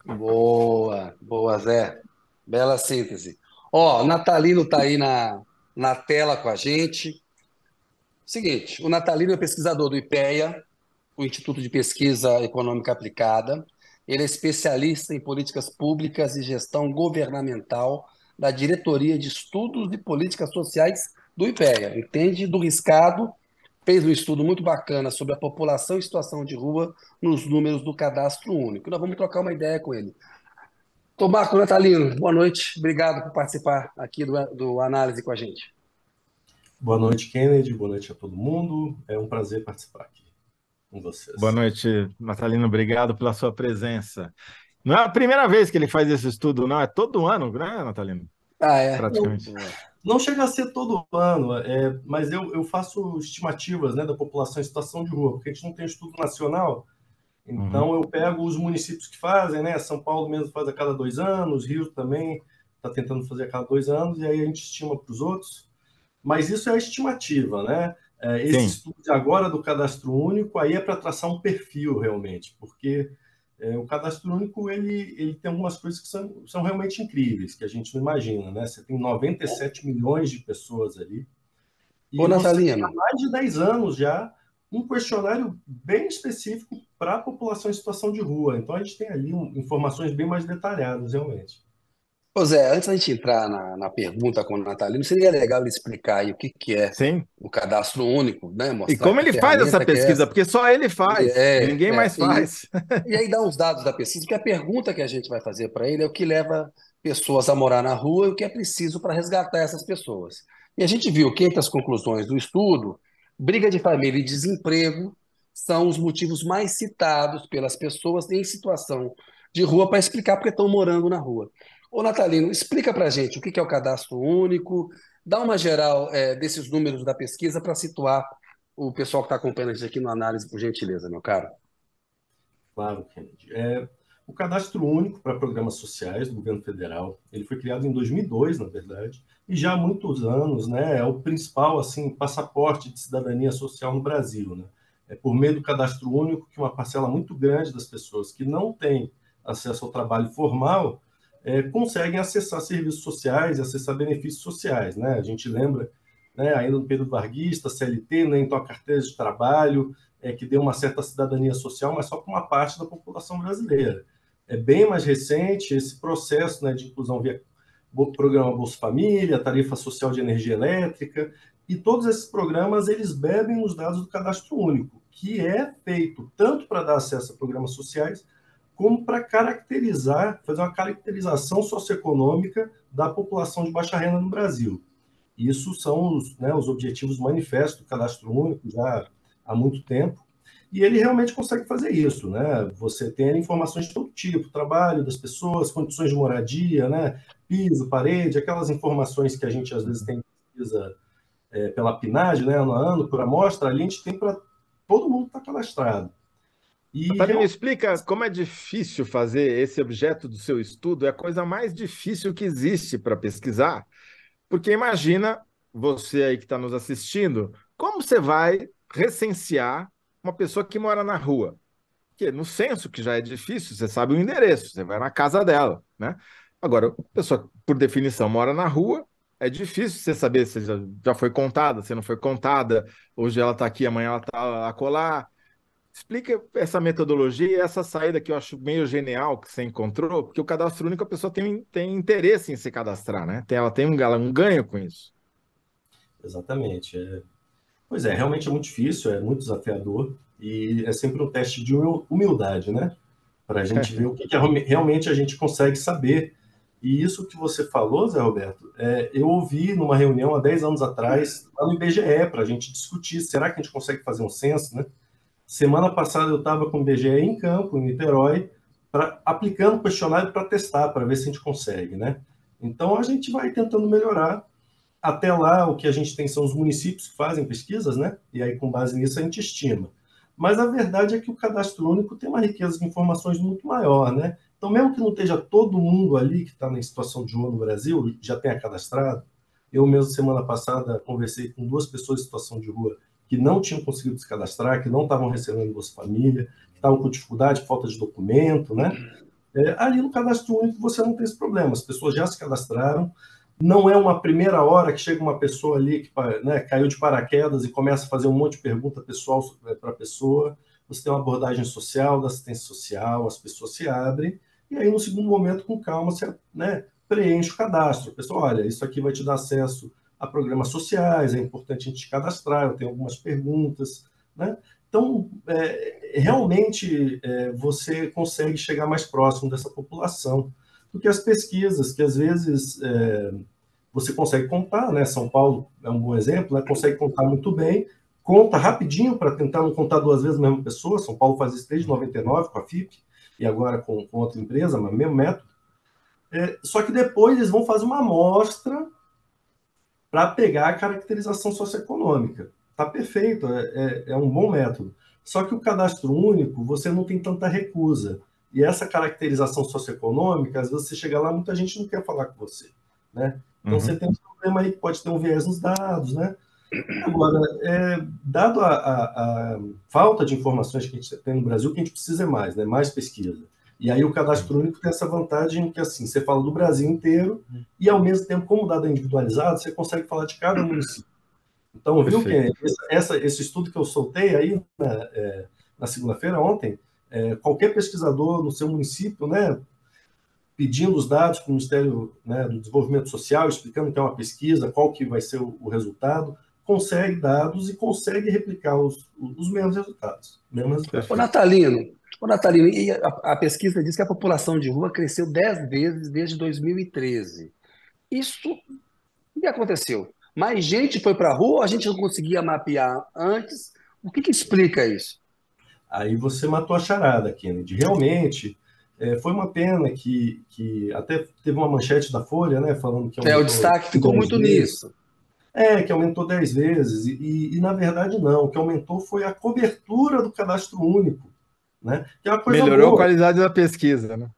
Speaker 1: Boa, boa, Zé. Bela síntese. Ó, Natalino está aí na, na tela com a gente. Seguinte, o Natalino é pesquisador do IPEA, o Instituto de Pesquisa Econômica Aplicada. Ele é especialista em políticas públicas e gestão governamental da Diretoria de Estudos e Políticas Sociais do IPEA. Entende do riscado fez um estudo muito bacana sobre a população em situação de rua nos números do cadastro único. Nós vamos trocar uma ideia com ele. Tomarco Natalino, boa noite. Obrigado por participar aqui do, do Análise com a gente.
Speaker 3: Boa noite, Kennedy. Boa noite a todo mundo. É um prazer participar aqui com vocês.
Speaker 2: Boa noite, Natalino. Obrigado pela sua presença. Não é a primeira vez que ele faz esse estudo, não. É todo ano, né, Natalino?
Speaker 1: Ah, é.
Speaker 3: Praticamente. Não, não chega a ser todo ano, é, mas eu, eu faço estimativas né, da população em situação de rua, porque a gente não tem estudo nacional. Então, uhum. eu pego os municípios que fazem, né? São Paulo mesmo faz a cada dois anos, Rio também está tentando fazer a cada dois anos, e aí a gente estima para os outros. Mas isso é a estimativa, né? É, esse Sim. estudo de agora do cadastro único, aí é para traçar um perfil realmente, porque é, o cadastro único ele, ele tem algumas coisas que são, são realmente incríveis, que a gente não imagina, né? Você tem 97 milhões de pessoas ali.
Speaker 1: E Ô, Natalina.
Speaker 3: mais de 10 anos já um questionário bem específico para a população em situação de rua. Então a gente tem ali um, informações bem mais detalhadas, realmente.
Speaker 1: Ô Zé, antes da gente entrar na, na pergunta com o Natalino, seria legal ele explicar aí o que, que é
Speaker 2: Sim.
Speaker 1: o cadastro único, né?
Speaker 2: Mostrar e como ele faz essa é pesquisa, é porque só ele faz, é, ninguém é, mais faz.
Speaker 1: E, e, aí dá os dados da pesquisa, porque a pergunta que a gente vai fazer para ele é o que leva pessoas a morar na rua e o que é preciso para resgatar essas pessoas. E a gente viu que entre as conclusões do estudo, briga de família e desemprego são os motivos mais citados pelas pessoas em situação de rua para explicar porque estão morando na rua. Ô, Natalino, explica para a gente o que é o cadastro único, dá uma geral é, desses números da pesquisa para situar o pessoal que está acompanhando a gente aqui no análise, por gentileza, meu caro.
Speaker 3: Claro, Kennedy. É, o cadastro único para programas sociais do governo federal, ele foi criado em 2002, na verdade, e já há muitos anos, né, é o principal assim passaporte de cidadania social no Brasil, né? É por meio do cadastro único que uma parcela muito grande das pessoas que não tem acesso ao trabalho formal é, conseguem acessar serviços sociais, acessar benefícios sociais. Né? A gente lembra, né, ainda no período varguista, CLT, né, então a carteira de trabalho, é, que deu uma certa cidadania social, mas só para uma parte da população brasileira. É bem mais recente esse processo né, de inclusão via programa Bolsa Família, tarifa social de energia elétrica, e todos esses programas eles bebem nos dados do cadastro único, que é feito tanto para dar acesso a programas sociais, como para caracterizar, fazer uma caracterização socioeconômica da população de baixa renda no Brasil. Isso são os, né, os objetivos manifestos do Cadastro Único já há muito tempo, e ele realmente consegue fazer isso, né? Você tem informações de todo tipo, trabalho das pessoas, condições de moradia, né? Piso, parede, aquelas informações que a gente às vezes tem pesquisa é, pela PNAD, né? Ano a ano, por amostra, ali a gente tem para todo mundo está cadastrado.
Speaker 2: E Para me explica como é difícil fazer esse objeto do seu estudo, é a coisa mais difícil que existe para pesquisar, porque imagina você aí que está nos assistindo, como você vai recensear uma pessoa que mora na rua? Porque no censo, que já é difícil, você sabe o endereço, você vai na casa dela, né? Agora, a pessoa, por definição, mora na rua, é difícil você saber se já, já foi contada, se não foi contada, hoje ela está aqui, amanhã ela está a colar. Explica essa metodologia essa saída que eu acho meio genial que você encontrou, porque o cadastro único a pessoa tem, tem interesse em se cadastrar, né? Ela tem um, um ganho com isso.
Speaker 3: Exatamente. É... Pois é, realmente é muito difícil, é muito desafiador e é sempre um teste de humildade, né? Para a gente ver o que, que, realmente a gente consegue saber. E isso que você falou, Zé Roberto, é, eu ouvi numa reunião há 10 anos atrás, lá no IBGE, para a gente discutir, será que a gente consegue fazer um censo, né? Semana passada eu estava com o BGE em campo, em Niterói, pra, aplicando questionário para testar, para ver se a gente consegue, né? Então a gente vai tentando melhorar. Até lá, o que a gente tem são os municípios que fazem pesquisas, né? E aí, com base nisso, a gente estima. Mas a verdade é que o cadastro único tem uma riqueza de informações muito maior, né? Então, mesmo que não esteja todo mundo ali que está na situação de rua no Brasil, já tenha cadastrado, eu mesmo, semana passada, conversei com duas pessoas em situação de rua que não tinham conseguido se cadastrar, que não estavam recebendo Bolsa Família, que estavam com dificuldade, falta de documento, né? É, ali no cadastro único você não tem esse problema, as pessoas já se cadastraram, não é uma primeira hora que chega uma pessoa ali que né, caiu de paraquedas e começa a fazer um monte de pergunta pessoal é, para a pessoa, você tem uma abordagem social, da assistência social, as pessoas se abrem, e aí no segundo momento, com calma, você né, preenche o cadastro. A pessoa, olha, isso aqui vai te dar acesso a programas sociais, é importante a gente cadastrar, eu tenho algumas perguntas, né? Então, é, realmente, é, você consegue chegar mais próximo dessa população do que as pesquisas, que às vezes é, você consegue contar, né? São Paulo é um bom exemplo, né? consegue contar muito bem, conta rapidinho para tentar não contar duas vezes a mesma pessoa. São Paulo faz isso desde 99 com a FIP e agora com, com outra empresa, mas mesmo método. É, só que depois eles vão fazer uma amostra para pegar a caracterização socioeconômica. Está perfeito, é, é, é, um bom método. Só que o cadastro único, você não tem tanta recusa. E essa caracterização socioeconômica, às vezes você chega lá, muita gente não quer falar com você. Né? Então uhum. você tem um problema aí que pode ter um viés nos dados. Né? Agora, é, dado a, a, a, falta de informações que a gente tem no Brasil, o que a gente precisa é mais, né? mais pesquisa. E aí o cadastro único tem essa vantagem que assim, você fala do Brasil inteiro e ao mesmo tempo, como o dado é individualizado, você consegue falar de cada município. Então, viu que essa, esse estudo que eu soltei aí na, é, na segunda-feira, ontem, é, qualquer pesquisador no seu município, né, pedindo os dados para o Ministério né, do Desenvolvimento Social, explicando que é uma pesquisa, qual que vai ser o, o resultado, consegue dados e consegue replicar os, os mesmos resultados.
Speaker 1: Ô, Natalino, Ô, Natalino, a, a, pesquisa diz que a população de rua cresceu 10 vezes desde 2013. Isso, o que aconteceu? Mais gente foi para a rua, a gente não conseguia mapear antes. O que, que explica isso?
Speaker 3: Aí você matou a charada, Kennedy. Realmente, é, foi uma pena que, que até teve uma manchete da Folha, né, falando que...
Speaker 1: É, o destaque ficou muito vezes. nisso.
Speaker 3: É, que aumentou 10 vezes, e, e, e, na verdade não, o que aumentou foi a cobertura do cadastro único. Né?
Speaker 2: Que é uma coisa Melhorou boa. a qualidade da pesquisa, né?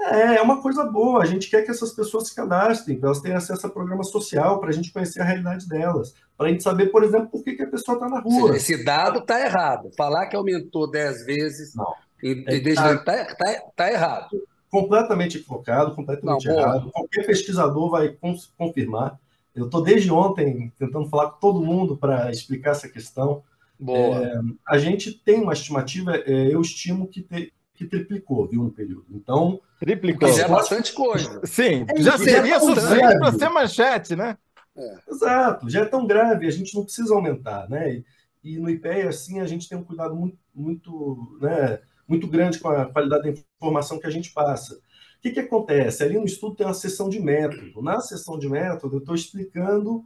Speaker 3: É, é uma coisa boa. A gente quer que essas pessoas se cadastrem, para elas tenham acesso a programa social, para a gente conhecer a realidade delas, para a gente saber, por exemplo, por que, que a pessoa está na rua.
Speaker 1: Esse dado está errado. Falar que aumentou 10 vezes
Speaker 3: não.
Speaker 1: está tá, tá, tá errado.
Speaker 3: Completamente equivocado, completamente não, errado. Boa. Qualquer pesquisador vai confirmar. Eu estou desde ontem tentando falar com todo mundo para explicar essa questão.
Speaker 1: Boa. É,
Speaker 3: a gente tem uma estimativa, é, eu estimo que, te, que triplicou, viu, no período. Então.
Speaker 2: Triplicou.
Speaker 1: Mas é bastante coisa.
Speaker 2: Sim, é, já seria é suficiente para ser manchete, né?
Speaker 3: É. Exato, já é tão grave, a gente não precisa aumentar, né? E, e no IPEA, assim, a gente tem um cuidado muito, muito, né, muito grande com a qualidade da informação que a gente passa. O que, que acontece? Ali no estudo tem uma sessão de método. Na sessão de método, eu estou explicando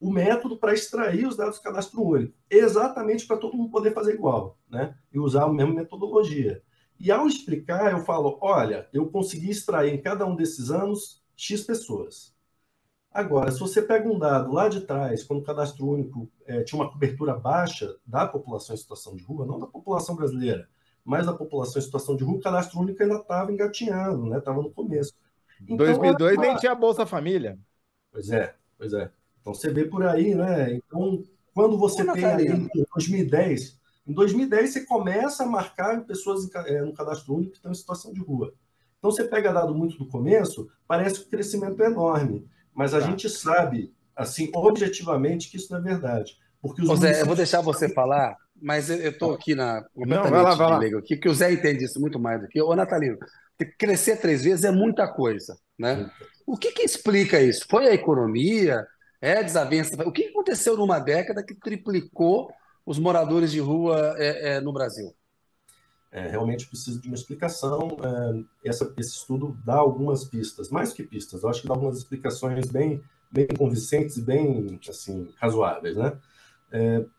Speaker 3: o método para extrair os dados do cadastro único, exatamente para todo mundo poder fazer igual, né? E usar a mesma metodologia. E ao explicar, eu falo: olha, eu consegui extrair em cada um desses anos X pessoas. Agora, se você pega um dado lá de trás, quando o cadastro único é, tinha uma cobertura baixa da população em situação de rua, não da população brasileira, mas da população em situação de rua, o cadastro único ainda estava engatinhando, né? Estava no começo.
Speaker 2: Em então, 2002 era... nem tinha Bolsa Família.
Speaker 3: Pois é, pois é. Então você vê por aí, né? Então, quando você Pô, tem aí em 2010, em 2010 você começa a marcar pessoas é, no cadastro único que estão em situação de rua. Então você pega dado muito do começo, parece que o crescimento é enorme, mas a tá. gente sabe, assim, objetivamente, que isso não é verdade. Porque
Speaker 1: os Zé, eu vou deixar você falar, mas eu estou aqui na
Speaker 2: completamente não, vai lá, vai
Speaker 1: lá. aqui, que o Zé entende isso muito mais do que eu. Ô, Natalino, crescer três vezes é muita coisa, né? O que, que explica isso? Foi a economia? É desavença. O que aconteceu numa década que triplicou os moradores de rua é, é, no Brasil?
Speaker 3: É, realmente precisa de uma explicação. É, essa, esse estudo dá algumas pistas, mais que pistas, eu acho que dá algumas explicações bem, bem convincentes e bem assim, razoáveis. Né?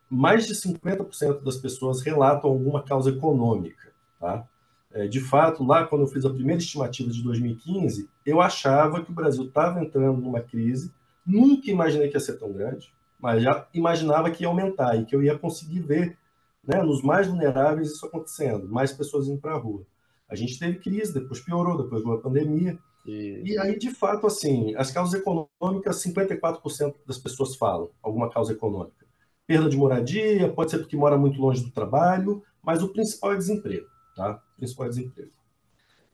Speaker 3: Mais de 50% das pessoas relatam alguma causa econômica. Tá? De fato, lá quando eu fiz a primeira estimativa de 2015, eu achava que o Brasil estava entrando numa crise Nunca imaginei que ia ser tão grande, mas já imaginava que ia aumentar e que eu ia conseguir ver né, nos mais vulneráveis isso acontecendo, mais pessoas indo para a rua. A gente teve crise, depois piorou, depois veio a pandemia. E... e aí, de fato, assim, as causas econômicas, 54% das pessoas falam alguma causa econômica. Perda de moradia, pode ser porque mora muito longe do trabalho, mas o principal é desemprego, tá? O principal é desemprego.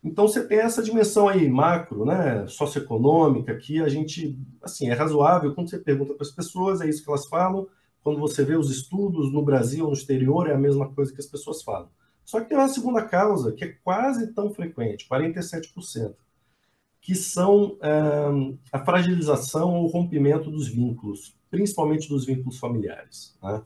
Speaker 3: Então você tem essa dimensão aí macro, né, socioeconômica, que a gente, assim, é razoável quando você pergunta para as pessoas, é isso que elas falam. Quando você vê os estudos no Brasil ou no exterior, é a mesma coisa que as pessoas falam. Só que tem uma segunda causa que é quase tão frequente, 47%, que são é, a fragilização ou rompimento dos vínculos, principalmente dos vínculos familiares. Né?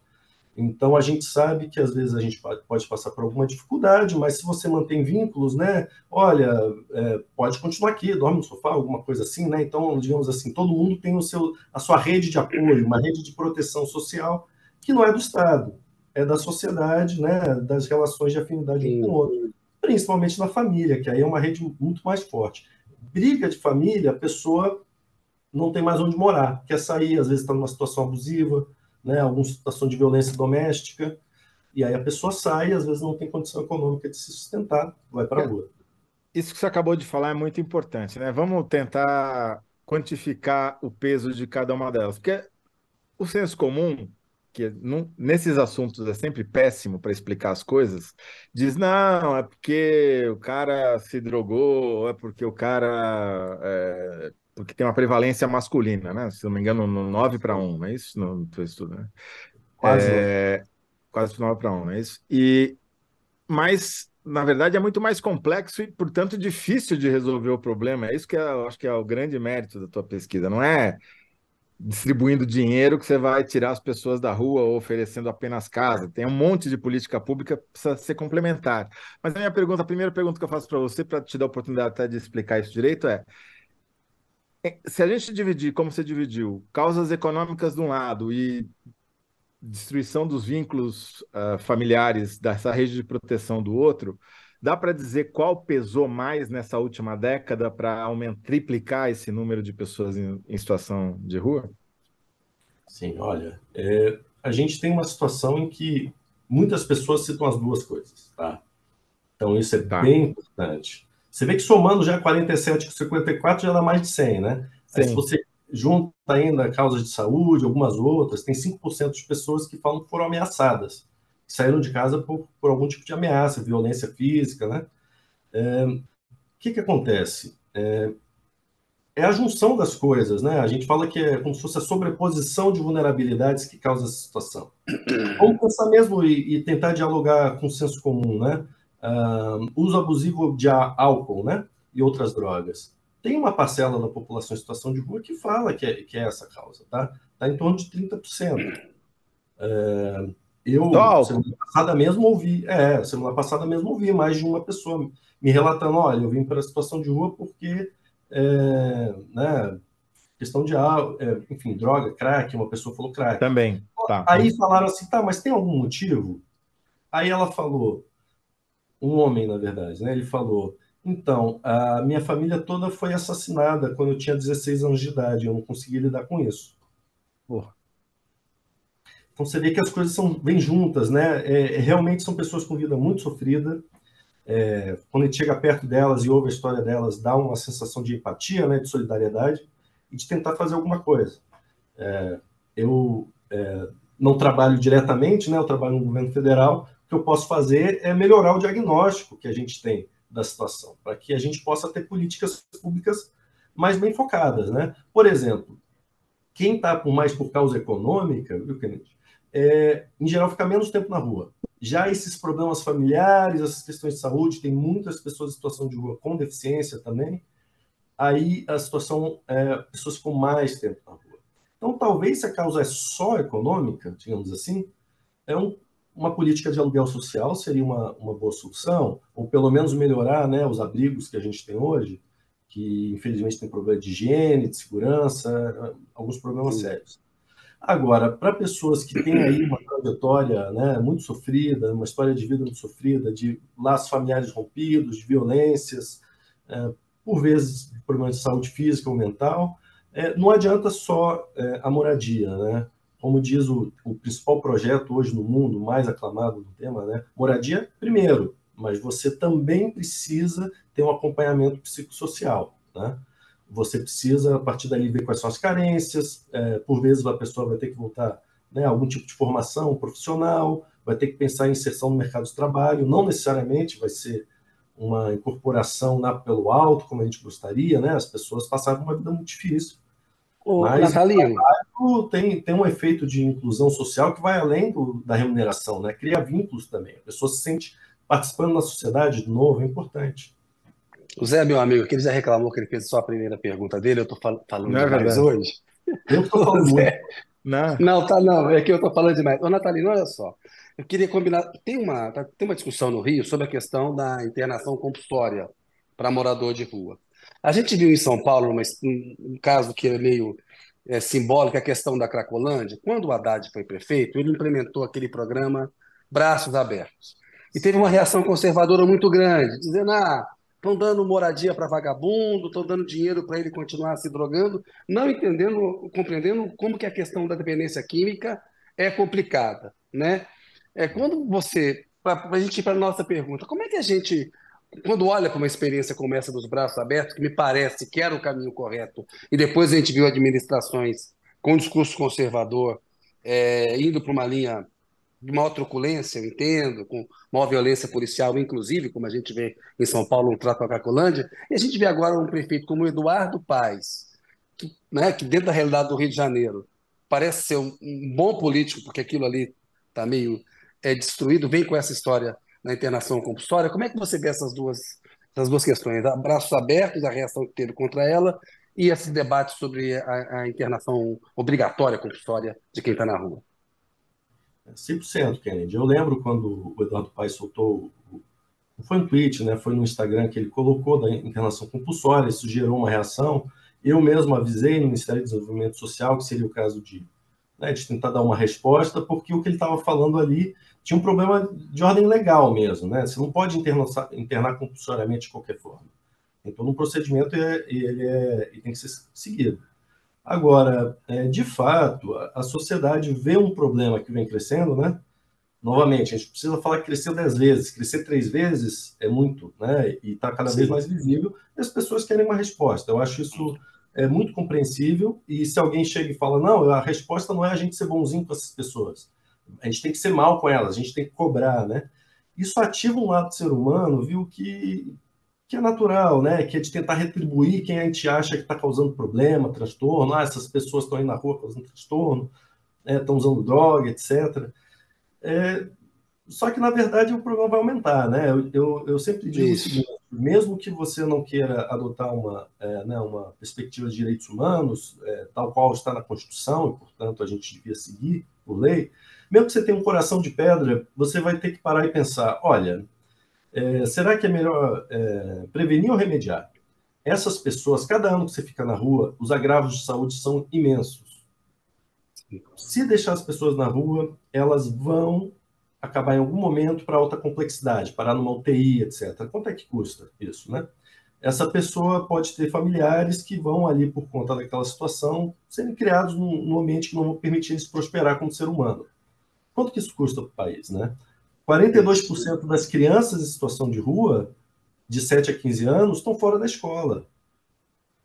Speaker 3: Então a gente sabe que às vezes a gente pode passar por alguma dificuldade, mas se você mantém vínculos, né? Olha, é, pode continuar aqui, dorme no sofá, alguma coisa assim, né? Então, digamos assim, todo mundo tem o seu, a sua rede de apoio, uma rede de proteção social que não é do Estado, é da sociedade, né? Das relações de afinidade um com o outro, principalmente na família, que aí é uma rede muito mais forte. Briga de família, a pessoa não tem mais onde morar, quer sair, às vezes está numa situação abusiva né, alguma situação de violência doméstica, e aí a pessoa sai, às vezes não tem condição econômica de se sustentar, vai para a é, rua.
Speaker 2: Isso que você acabou de falar é muito importante, né? Vamos tentar quantificar o peso de cada uma delas, porque o senso comum, que não, nesses assuntos é sempre péssimo para explicar as coisas, diz não, é porque o cara se drogou, é porque o cara é, porque tem uma prevalência masculina, né? Se não me engano, no 9 para 1, não é isso? No, no estudo, né? Quase. É, quase 9 para 1, não é isso? E, mas, na verdade, é muito mais complexo e, portanto, difícil de resolver o problema. É isso que eu acho que é o grande mérito da tua pesquisa. Não é distribuindo dinheiro que você vai tirar as pessoas da rua ou oferecendo apenas casa. Tem um monte de política pública que precisa ser complementar. Mas a minha pergunta, a primeira pergunta que eu faço para você, para te dar a oportunidade até de explicar isso direito, é é, se a gente dividir, como você dividiu, causas econômicas de um lado e destruição dos vínculos uh, familiares dessa rede de proteção do outro, dá para dizer qual pesou mais nessa última década para triplicar esse número de pessoas em, em situação de rua?
Speaker 3: Sim, olha, é, a gente tem uma situação em que muitas pessoas citam as duas coisas, tá? Então isso é tá. bem importante. Você vê que somando já 47 com 54 já dá mais de 100, né? Aí, se você junta ainda causas de saúde, algumas outras, tem 5% de pessoas que falam que foram ameaçadas, que saíram de casa por, por algum tipo de ameaça, violência física, né? É, o que, que acontece? É, é, a junção das coisas, né? A gente fala que é como se fosse a sobreposição de vulnerabilidades que causa essa situação. Vamos pensar mesmo e, e tentar dialogar com o senso comum, né? Uso abusivo de álcool, né? E outras drogas. Tem uma parcela da população em situação de rua que fala que é, que é essa causa, tá? Está em torno de 30%. Uh, eu, semana passada mesmo, ouvi, é, semana passada mesmo ouvi mais de uma pessoa me relatando, olha, eu vim para a situação de rua porque, é, né, questão de, é, enfim, droga, crack, uma pessoa falou crack.
Speaker 2: Também,
Speaker 3: tá. Aí falaram assim, tá, mas tem algum motivo? Aí ela falou, um homem, na verdade, né? Ele falou: então, a minha família toda foi assassinada quando eu tinha 16 anos de idade, eu não consegui lidar com isso. Porra. Então você vê que as coisas são bem juntas, né? É, é, realmente são pessoas com vida muito sofrida. É, quando a gente chega perto delas e ouve a história delas, dá uma sensação de empatia, né, de solidariedade e de tentar fazer alguma coisa. É, eu é, não trabalho diretamente, né? Eu trabalho no governo federal, que eu posso fazer é melhorar o diagnóstico que a gente tem da situação, para que a gente possa ter políticas públicas mais bem focadas. Né? Por exemplo, quem está mais por causa econômica, viu, Kennedy? É, em geral, fica menos tempo na rua. Já esses problemas familiares, essas questões de saúde, tem muitas pessoas em situação de rua com deficiência também. Aí a situação é pessoas com mais tempo na rua. Então, talvez se a causa é só econômica, digamos assim, é um uma política de aluguel social seria uma, uma boa solução, ou pelo menos melhorar né, os abrigos que a gente tem hoje, que infelizmente tem problema de higiene, de segurança, alguns problemas Sim. sérios. Agora, para pessoas que têm aí uma trajetória né, muito sofrida, uma história de vida muito sofrida, de laços familiares rompidos, de violências, é, por vezes problemas de saúde física ou mental, é, não adianta só é, a moradia, né? Como diz o, o, principal projeto hoje no mundo, mais aclamado do tema, né? Moradia, primeiro, mas você também precisa ter um acompanhamento psicossocial, né? Você precisa, a partir dali, ver quais são as carências, é, por vezes a pessoa vai ter que voltar né, a algum tipo de formação profissional, vai ter que pensar em inserção no mercado de trabalho, não necessariamente vai ser uma incorporação na, pelo alto, como a gente gostaria, né? As pessoas passaram uma vida muito difícil,
Speaker 1: Ô, Mas o
Speaker 3: tem, tem um efeito de inclusão social que vai além do, da remuneração, né? Cria vínculos também. A pessoa se sente participando da sociedade de novo, é importante.
Speaker 1: O Zé, meu amigo, que ele já reclamou que ele fez só a primeira pergunta dele, eu estou fal falando
Speaker 2: Não é
Speaker 1: demais hoje.
Speaker 3: Eu estou falando.
Speaker 1: Zé,
Speaker 2: Não,
Speaker 1: não, tá não, é que eu estou falando demais. Ô, Natalino, olha só, eu queria combinar, tem uma, tá- tem uma discussão no Rio sobre a questão da internação compulsória para morador de rua. A gente viu em São Paulo uma- um, um caso que é meio é, simbólico, a questão da Cracolândia. Quando o Haddad foi prefeito, ele implementou aquele programa Braços Abertos. E teve uma reação conservadora muito grande, dizendo: ah, estão dando moradia para vagabundo, estão dando dinheiro para ele continuar se drogando, não entendendo, compreendendo como que a questão da dependência química é complicada, né? É quando você, para a gente ir para a nossa pergunta, como é que a gente, quando olha para uma experiência como essa dos braços abertos, que me parece que era o caminho correto, e depois a gente viu administrações com discurso conservador é, indo para uma linha de maior truculência, eu entendo, com maior violência policial, inclusive, como a gente vê em São Paulo, no trato com a Cracolândia, e a gente vê agora um prefeito como Eduardo Paes, que, né, que dentro da realidade do Rio de Janeiro parece ser um, um bom político, porque aquilo ali está meio é, destruído, vem com essa história na internação compulsória. Como é que você vê essas duas, essas duas questões? Abraços abertos, a reação que teve contra ela, e esse debate sobre a, a internação obrigatória compulsória de quem está na rua?
Speaker 3: 100%, Kennedy. Eu lembro quando o Eduardo Paes soltou, foi um tweet, né? foi no Instagram que ele colocou da internação compulsória, isso gerou uma reação. Eu mesmo avisei no Ministério do Desenvolvimento Social que seria o caso de, né, de tentar dar uma resposta, porque o que ele estava falando ali tinha um problema de ordem legal mesmo. Né? Você não pode internar, internar compulsoriamente de qualquer forma. Todo um procedimento e ele, é, ele tem que ser seguido. Agora, é, de fato, a sociedade vê um problema que vem crescendo, né? Novamente, a gente precisa falar que crescer dez vezes, crescer três vezes é muito, né? E está cada Sim. vez mais visível, e as pessoas querem uma resposta. Eu acho isso é muito compreensível, e se alguém chega e fala, não, a resposta não é a gente ser bonzinho com essas pessoas, a gente tem que ser mal com elas, a gente tem que cobrar, né? Isso ativa um lado do ser humano, viu, que que é natural, né? Que é de tentar retribuir quem a gente acha que está causando problema, transtorno. Ah, essas pessoas estão aí na rua causando transtorno, estão né? usando droga, etc. É, só que, na verdade, o problema vai aumentar, né? Eu, eu, eu sempre digo Isso. o seguinte, mesmo que você não queira adotar uma, é, né, uma perspectiva de direitos humanos, é, tal qual está na Constituição, e, portanto, a gente devia seguir por lei, mesmo que você tenha um coração de pedra, você vai ter que parar e pensar, olha, é, será que é melhor é, prevenir ou remediar? Essas pessoas, cada ano que você fica na rua, os agravos de saúde são imensos. Se deixar as pessoas na rua, elas vão acabar em algum momento para alta complexidade, parar numa UTI, etc. Quanto é que custa isso, né? Essa pessoa pode ter familiares que vão ali, por conta daquela situação, serem criados num, num ambiente que não vão permitir eles prosperar como ser humano. Quanto que isso custa para o país, né? 42% das crianças em situação de rua, de 7 a 15 anos, estão fora da escola.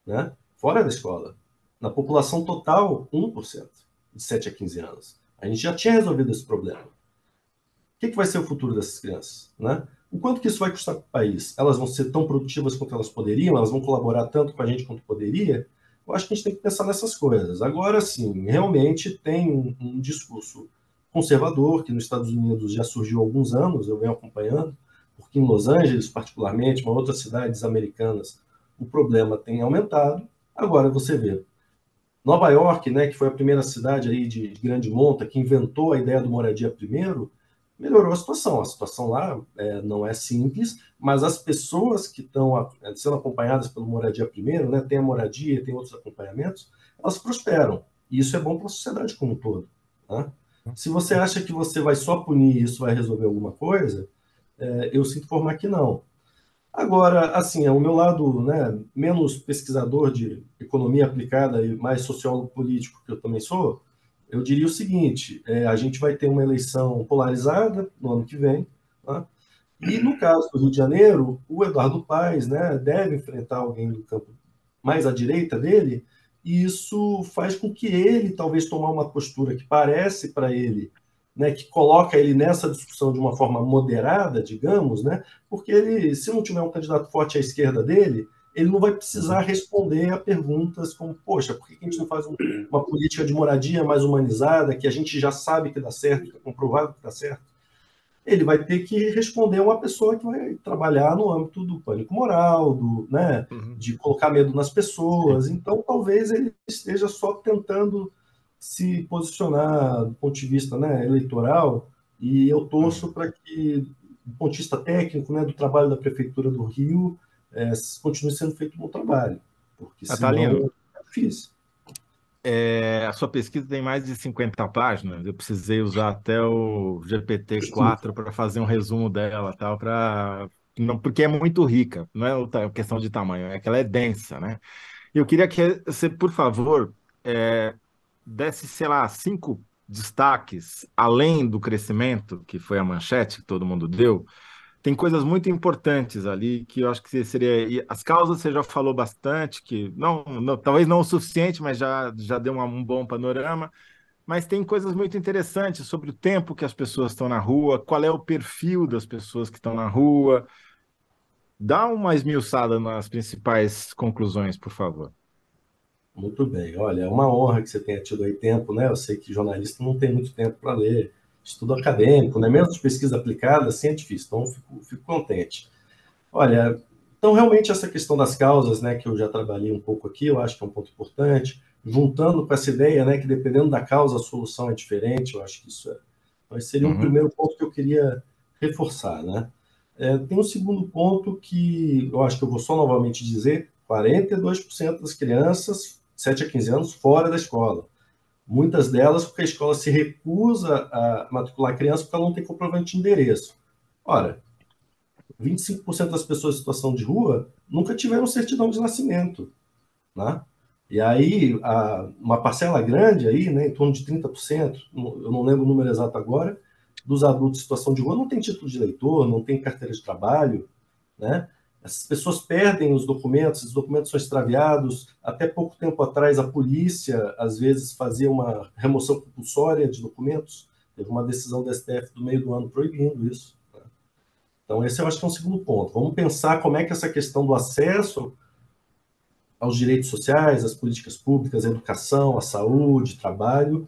Speaker 3: Né? Fora da escola. Na população total, 1% de 7 a 15 anos. A gente já tinha resolvido esse problema. O que, que vai ser o futuro dessas crianças? Né? O quanto que isso vai custar para o país? Elas vão ser tão produtivas quanto elas poderiam? Elas vão colaborar tanto com a gente quanto poderia? Eu acho que a gente tem que pensar nessas coisas. Agora, sim, realmente tem um, um discurso conservador, que nos Estados Unidos já surgiu há alguns anos, eu venho acompanhando, porque em Los Angeles, particularmente, uma outras cidades americanas, o problema tem aumentado. Agora você vê Nova York, né, que foi a primeira cidade aí de grande monta que inventou a ideia do moradia primeiro, melhorou a situação. A situação lá é, não é simples, mas as pessoas que estão sendo acompanhadas pelo moradia primeiro, né, tem a moradia, tem outros acompanhamentos, elas prosperam. E isso é bom para a sociedade como um todo. Né? Se você acha que você vai só punir e isso vai resolver alguma coisa, é, eu sinto informar que não. Agora, assim, é o meu lado né, menos pesquisador de economia aplicada e mais sociólogo político que eu também sou, eu diria o seguinte: é, a gente vai ter uma eleição polarizada no ano que vem, tá? e no caso do Rio de Janeiro, o Eduardo Paes né, deve enfrentar alguém do campo mais à direita dele, e isso faz com que ele talvez tomar uma postura que parece para ele, né, que coloca ele nessa discussão de uma forma moderada, digamos, né, porque ele, se não tiver um candidato forte à esquerda dele, ele não vai precisar responder a perguntas como, poxa, por que a gente não faz um, uma política de moradia mais humanizada, que a gente já sabe que dá certo, que é comprovado que dá certo? Ele vai ter que responder a uma pessoa que vai trabalhar no âmbito do pânico moral, do, né, uhum. de colocar medo nas pessoas. Então, talvez ele esteja só tentando se posicionar do ponto de vista né, eleitoral, e eu torço para que, do ponto de vista técnico, né, do trabalho da Prefeitura do Rio, é, continue sendo feito um bom trabalho, porque
Speaker 2: senão Natalino, é difícil. É, a sua pesquisa tem mais de 50 páginas. Eu precisei usar até o GPT-4 para fazer um resumo dela, tal, para não porque é muito rica. Não é questão de tamanho, é que ela é densa, né? Eu queria que você, por favor, é, desse, sei lá, cinco destaques além do crescimento que foi a manchete que todo mundo deu tem coisas muito importantes ali que eu acho que seria. As causas você já falou bastante, que não, não talvez não o suficiente, mas já, já deu uma, um bom panorama. Mas tem coisas muito interessantes sobre o tempo que as pessoas estão na rua, qual é o perfil das pessoas que estão na rua. Dá uma esmiuçada nas principais conclusões, por favor.
Speaker 3: Muito bem. Olha, é uma honra que você tenha tido aí tempo, né? Eu sei que jornalista não tem muito tempo para ler estudo acadêmico, né? mesmo de pesquisa aplicada, assim é difícil, então fico, fico contente. Olha, então realmente essa questão das causas, né, que eu já trabalhei um pouco aqui, eu acho que é um ponto importante, juntando com essa ideia, né, que dependendo da causa a solução é diferente, eu acho que isso é, mas seria um uhum. primeiro ponto que eu queria reforçar, né? É, tem um segundo ponto que eu acho que eu vou só novamente dizer, 42% das crianças 7 a 15 anos fora da escola. Muitas delas porque a escola se recusa a matricular a criança porque ela não tem comprovante de endereço. Ora, 25% das pessoas em situação de rua nunca tiveram certidão de nascimento. Né? E aí, a, uma parcela grande aí, né, em torno de 30%, eu não lembro o número exato agora, dos adultos em situação de rua não tem título de eleitor, não tem carteira de trabalho, né? Essas pessoas perdem os documentos, os documentos são extraviados. Até pouco tempo atrás, a polícia, às vezes, fazia uma remoção compulsória de documentos. Teve uma decisão do STF do meio do ano proibindo isso. Né? Então, esse eu acho que é um segundo ponto. Vamos pensar como é que essa questão do acesso aos direitos sociais, às políticas públicas, à educação, à saúde, trabalho,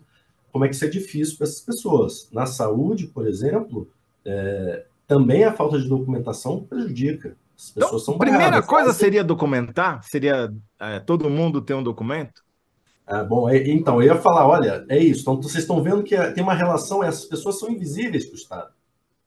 Speaker 3: como é que isso é difícil para essas pessoas. Na saúde, por exemplo, é, também a falta de documentação prejudica.
Speaker 2: As pessoas então, são primeira bravas, coisa seria documentar? Seria é, todo mundo ter um documento?
Speaker 3: Ah, bom, é, então, eu ia falar, olha, é isso. Então, vocês estão vendo que tem uma relação, essas pessoas são invisíveis para o Estado,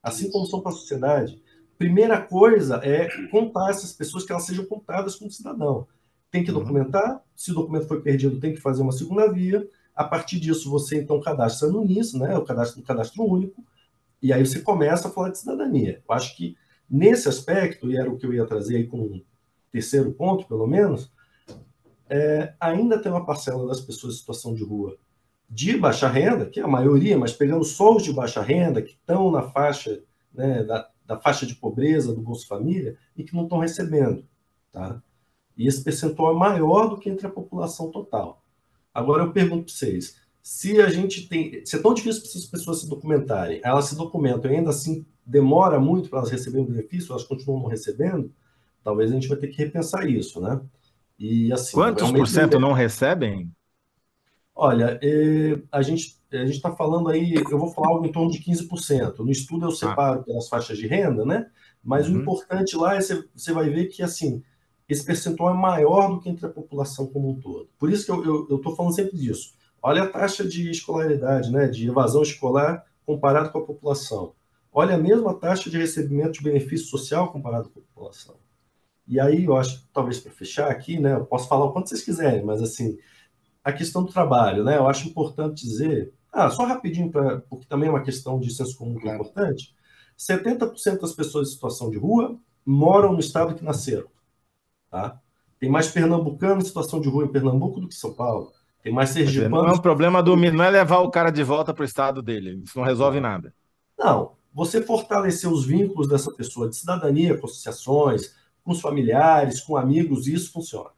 Speaker 3: assim como são para a sociedade. Primeira coisa é contar essas pessoas que elas sejam contadas como cidadão. Tem que uhum. documentar, se o documento foi perdido, tem que fazer uma segunda via. A partir disso, você então cadastra no NIS, né, o cadastro, o cadastro único, e aí você começa a falar de cidadania. Eu acho que Nesse aspecto, e era o que eu ia trazer aí como terceiro ponto, pelo menos, é, ainda tem uma parcela das pessoas em situação de rua de baixa renda, que é a maioria, mas pegando só os de baixa renda, que estão na faixa né, da, da, faixa de pobreza do Bolsa Família e que não estão recebendo. Tá? E esse percentual é maior do que entre a população total. Agora eu pergunto para vocês, se a gente tem. Se é tão difícil para essas pessoas se documentarem, elas se documentam e ainda assim demora muito para elas receberem o benefício, elas continuam recebendo, talvez a gente vai ter que repensar isso, né?
Speaker 2: E assim. Quantos por cento não recebem?
Speaker 3: Olha, é, a gente a gente está falando aí, eu vou falar algo em torno de 15%. No estudo eu separo ah. pelas faixas de renda, né? Mas uhum. o importante lá é você, você vai ver que assim esse percentual é maior do que entre a população como um todo. Por isso que eu estou falando sempre disso. Olha a taxa de escolaridade, né, de evasão escolar comparado com a população. Olha a mesma taxa de recebimento de benefício social comparado com a população. E aí, eu acho, talvez para fechar aqui, né, eu posso falar o quanto vocês quiserem, mas assim, a questão do trabalho, né, eu acho importante dizer, ah, só rapidinho, pra, porque também é uma questão de senso comum que é importante, 70% das pessoas em situação de rua moram no estado que nasceram, tá? Tem mais pernambucano em situação de rua em Pernambuco do que São Paulo. Tem mais sergipanos...
Speaker 2: Não é um problema do... Não é levar o cara de volta para o estado dele. Isso não resolve nada.
Speaker 3: Não, você fortalecer os vínculos dessa pessoa de cidadania com associações, com os familiares, com amigos, isso funciona.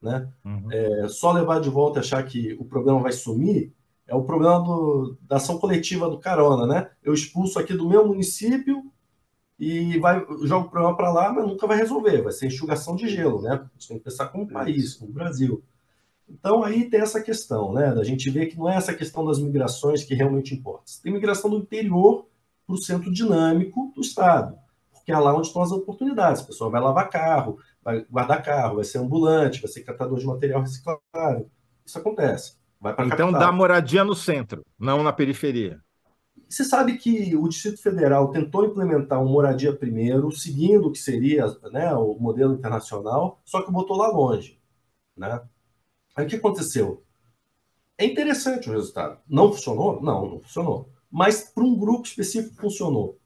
Speaker 3: Né? Uhum. É, só levar de volta e achar que o problema vai sumir é o problema do, da ação coletiva do carona, né? Eu expulso aqui do meu município e vai, jogo o problema para lá, mas nunca vai resolver, vai ser enxugação de gelo, né? A gente tem que pensar como país, como Brasil. Então aí tem essa questão, né? Da gente ver que não é essa questão das migrações que realmente importa. Tem migração do interior para o centro dinâmico do Estado, porque é lá onde estão as oportunidades. A pessoa vai lavar carro, vai guardar carro, vai ser ambulante, vai ser catador de material reciclável. Isso acontece.
Speaker 2: então capital. dá moradia no centro, não na periferia.
Speaker 3: Você sabe que o Distrito Federal tentou implementar um moradia primeiro, seguindo o que seria né, o modelo internacional, só que botou lá longe. Né? Aí o que aconteceu? É interessante o resultado. Não funcionou? Não, não funcionou. Mas para um grupo específico funcionou.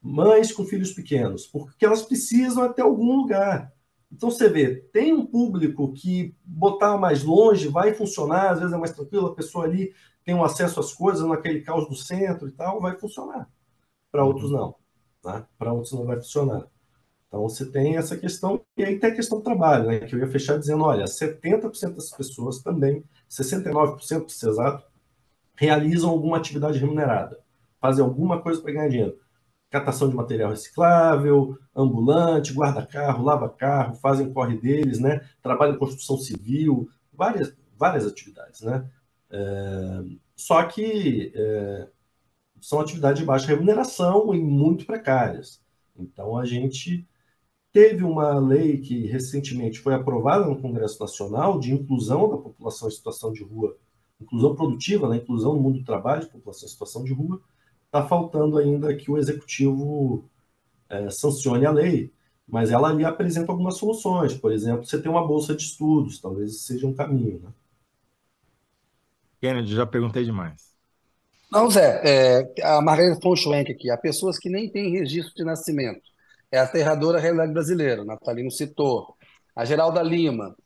Speaker 3: Mães com filhos pequenos, porque elas precisam até algum lugar. Então você vê, tem um público que botar mais longe vai funcionar, às vezes é mais tranquilo, a pessoa ali tem um acesso às coisas naquele caos do centro e tal, vai funcionar. Para outros não. Né? Para outros não vai funcionar. Então você tem essa questão, e aí tem a questão do trabalho, né? que eu ia fechar dizendo, olha, 70% das pessoas também, 69% para ser exato, realizam alguma atividade remunerada, fazem alguma coisa para ganhar dinheiro. Catação de material reciclável, ambulante, guarda-carro, lava-carro, fazem corre deles, né? trabalham em construção civil, várias, várias atividades. Né? É, só que é, são atividades de baixa remuneração e muito precárias. Então, a gente teve uma lei que recentemente foi aprovada no Congresso Nacional de inclusão da população em situação de rua, inclusão produtiva, né, inclusão no mundo do trabalho de população em situação de rua. Está faltando ainda que o Executivo é, sancione a lei, mas ela ali apresenta algumas soluções. Por exemplo, você tem uma bolsa de estudos, talvez seja um caminho. Né?
Speaker 2: Kennedy, já perguntei demais.
Speaker 1: Não, Zé, é, a Margarida von Schwenk aqui, há pessoas que nem têm registro de nascimento. É a aterradora realidade brasileira, Natalino citou. A Geralda Lima,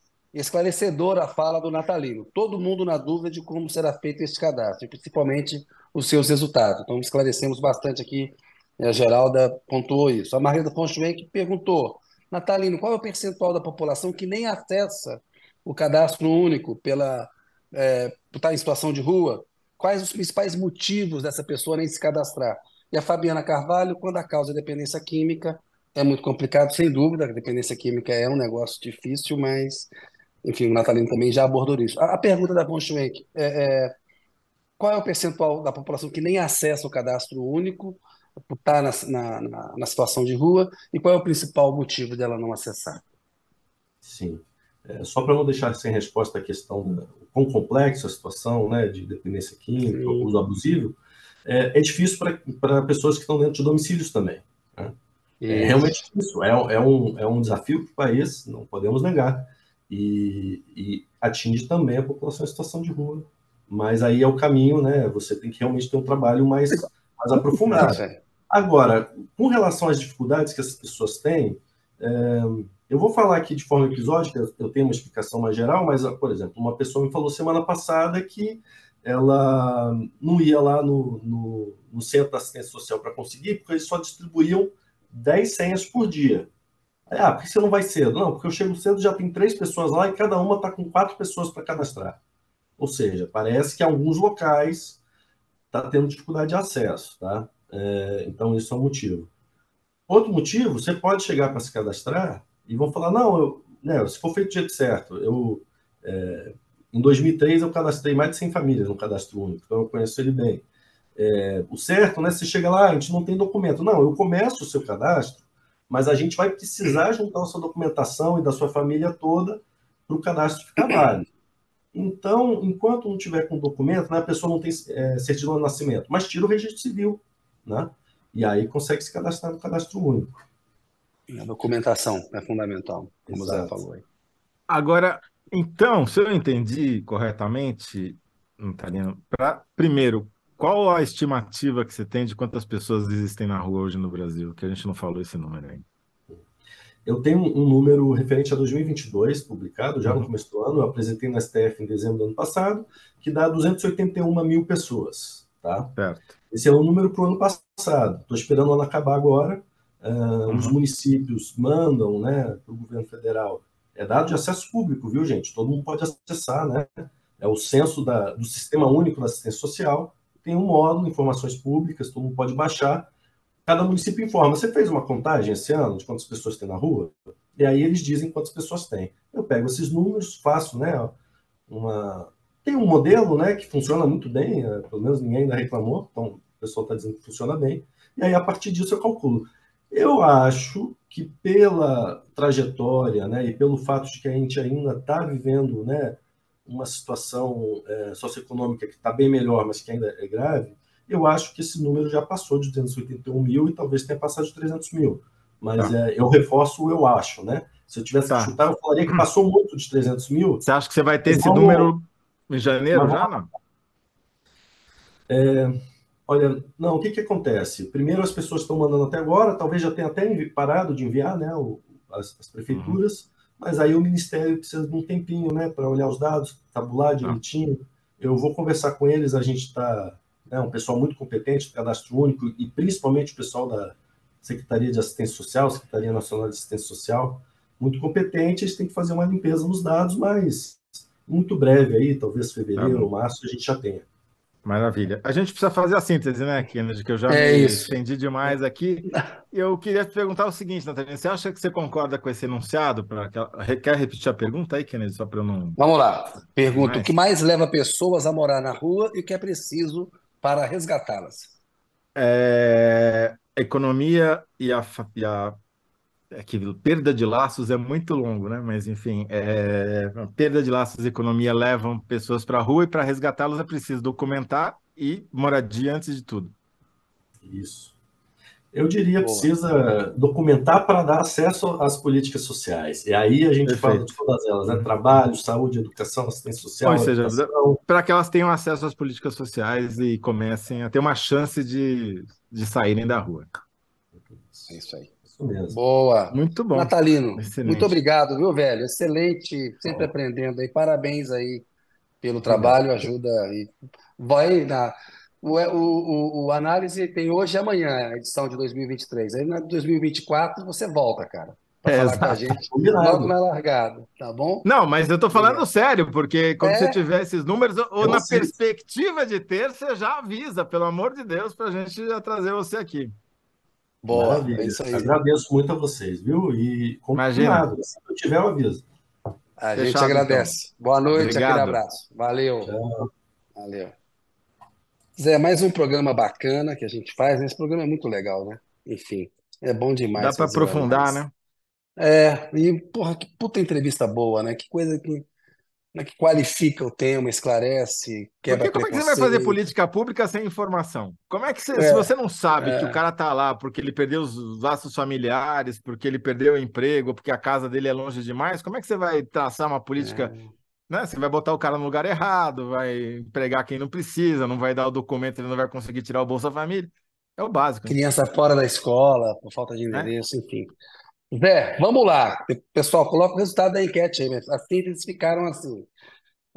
Speaker 1: esclarecedora a fala do Natalino. Todo mundo na dúvida de como será feito esse cadastro, principalmente os seus resultados. Então, esclarecemos bastante aqui, a Geralda pontuou isso. A Margarida von Schwenk perguntou, Natalino, qual é o percentual da população que nem acessa o cadastro único pela é, estar em situação de rua, quais os principais motivos dessa pessoa nem se cadastrar? E a Fabiana Carvalho, quando a causa é dependência química, é muito complicado, sem dúvida, a dependência química é um negócio difícil, mas, enfim, o Natalino também já abordou isso. A, a pergunta da Von Schwenk é, é, qual é o percentual da população que nem acessa o cadastro único, por estar na, na, na situação de rua, e qual é o principal motivo dela não acessar?
Speaker 3: Sim. É, só para não deixar sem resposta a questão do quão complexa a situação né, de dependência química, Sim. uso abusivo, é, é difícil para pessoas que estão dentro de domicílios também. Né? É realmente isso. É, é, um, é um desafio para o país, não podemos negar. E, e, atinge também a população em situação de rua. Mas aí é o caminho, né? Você tem que realmente ter um trabalho mais, mais aprofundado. Agora, com relação às dificuldades que essas pessoas têm, é, eu vou falar aqui de forma episódica, eu tenho uma explicação mais geral, mas, por exemplo, uma pessoa me falou semana passada que ela não ia lá no, no, no centro da assistência social para conseguir, porque eles só distribuíam 10 senhas por dia. Ah, por que você não vai cedo? Não, porque eu chego cedo já tem três pessoas lá e cada uma está com quatro pessoas para cadastrar. Ou seja, parece que alguns locais está tendo dificuldade de acesso, tá? É, então, isso é um motivo. Outro motivo, você pode chegar para se cadastrar e vão falar, não, eu, né, se for feito do jeito certo, eu, é, em 2003 eu cadastrei mais de 100 famílias no cadastro único, então eu conheço ele bem. É, o certo, né, você chega lá, a gente não tem documento. Não, eu começo o seu cadastro, mas a gente vai precisar juntar a sua documentação e da sua família toda para o cadastro ficar válido. Então, enquanto não tiver com documento, né, a pessoa não tem é, certidão de nascimento, mas tira o registro civil, né? E aí consegue se cadastrar no cadastro único.
Speaker 1: A documentação é fundamental, como o Zé falou aí.
Speaker 2: Agora, então, se eu entendi corretamente, pra, primeiro, qual a estimativa que você tem de quantas pessoas existem na rua hoje no Brasil? Que a gente não falou esse número aí.
Speaker 3: Eu tenho um número referente a 2022, publicado já no começo do ano, eu apresentei no STF em dezembro do ano passado, que dá 281 mil pessoas. Tá? Certo. Esse é o número para o ano passado. Estou esperando o ano acabar agora, Uh, uhum. Os municípios mandam né, para o governo federal. É dado de acesso público, viu, gente? Todo mundo pode acessar, né? É o censo da, do Sistema Único da Assistência Social. Tem um módulo, informações públicas, todo mundo pode baixar. Cada município informa. Você fez uma contagem esse ano de quantas pessoas tem na rua? E aí eles dizem quantas pessoas tem. Eu pego esses números, faço, né? Uma... Tem um modelo, né, que funciona muito bem, é, pelo menos ninguém ainda reclamou, então o pessoal está dizendo que funciona bem e aí a partir disso eu calculo. Eu acho que pela trajetória né, e pelo fato de que a gente ainda está vivendo né, uma situação é, socioeconômica que está bem melhor, mas que ainda é grave, eu acho que esse número já passou de 281 mil e talvez tenha passado de 300 mil. Mas tá. é, eu reforço o eu acho, né? Se eu tivesse tá. que chutar, eu falaria que passou muito de 300 mil.
Speaker 2: Você acha que você vai ter esse número em janeiro mas, já, não?
Speaker 3: É, olha, não, o que, que acontece? Primeiro, as pessoas estão mandando até agora, talvez já tenha até parado de enviar né, o, as, as, prefeituras, uhum. Mas aí o Ministério precisa de um tempinho né, para olhar os dados, tabular tá. direitinho. Eu vou conversar com eles, a gente está né, um pessoal muito competente Cadastro Único e principalmente o pessoal da Secretaria de Assistência Social, Secretaria Nacional de Assistência Social, muito competente, eles têm que fazer uma limpeza nos dados, mas muito breve aí, talvez fevereiro ou março, a gente já tenha.
Speaker 2: Maravilha. A gente precisa fazer a síntese, né, Kennedy? Que eu já é estendi demais aqui. Eu queria te perguntar o seguinte, Natalina: você acha que você concorda com esse enunciado? Pra... Quer repetir a pergunta aí, Kennedy, só para eu não.
Speaker 1: Vamos lá. Pergunta: o que mais leva pessoas a morar na rua e o que é preciso para resgatá-las?
Speaker 2: É... Economia e a, e a é que perda de laços é muito longo, né? Mas enfim, é... perda de laços e economia levam pessoas para a rua e para resgatá-los é preciso documentar e moradia antes de tudo.
Speaker 3: Isso. Eu diria que precisa documentar para dar acesso às políticas sociais. E aí a gente Perfeito. fala de todas elas, né? Trabalho, saúde, educação, assistência social. Ou seja,
Speaker 2: para que elas tenham acesso às políticas sociais e comecem a ter uma chance de, de saírem da rua.
Speaker 1: É isso aí. Isso mesmo. Boa.
Speaker 2: Muito bom.
Speaker 1: Natalino, Excelente. muito obrigado, viu, velho? Excelente, sempre aprendendo aí. Parabéns aí pelo trabalho, ajuda aí. Vai na. O, o, o, análise tem hoje e amanhã, a edição de 2023. Aí na 2024 você volta, cara. Pra é, falar exato. com a gente logo na largada, tá bom?
Speaker 2: Não, mas eu tô falando é. sério, porque quando é. você tiver esses números, ou eu na perspectiva de ter, você já avisa, pelo amor de Deus, pra gente já trazer você aqui.
Speaker 3: Boa, Maravilha. é isso aí. Agradeço muito a vocês, viu? E combinado, se eu tiver, eu aviso.
Speaker 1: A Fechado, gente agradece. Então. Boa noite, Obrigado. aquele abraço. Valeu. Tchau. Valeu. Zé, mais um programa bacana que a gente faz. Esse programa é muito legal, né? Enfim, é bom demais.
Speaker 2: Dá para aprofundar, né?
Speaker 1: É, e porra, que puta entrevista boa, né? Que coisa que né, que qualifica o tema, esclarece, quebra
Speaker 2: Porque como é que você vai fazer política pública sem informação? Como é que você, é, se você não sabe é. que o cara tá lá porque ele perdeu os laços familiares, porque ele perdeu o emprego, porque a casa dele é longe demais, como é que você vai traçar uma política, é. né? Você vai botar o cara no lugar errado, vai empregar quem não precisa, não vai dar o documento, ele não vai conseguir tirar o Bolsa Família. É o básico.
Speaker 1: Né? Criança fora da escola, por falta de é. endereço, enfim. Zé, vamos lá. Pessoal, coloca o resultado da enquete aí. As sínteses ficaram assim.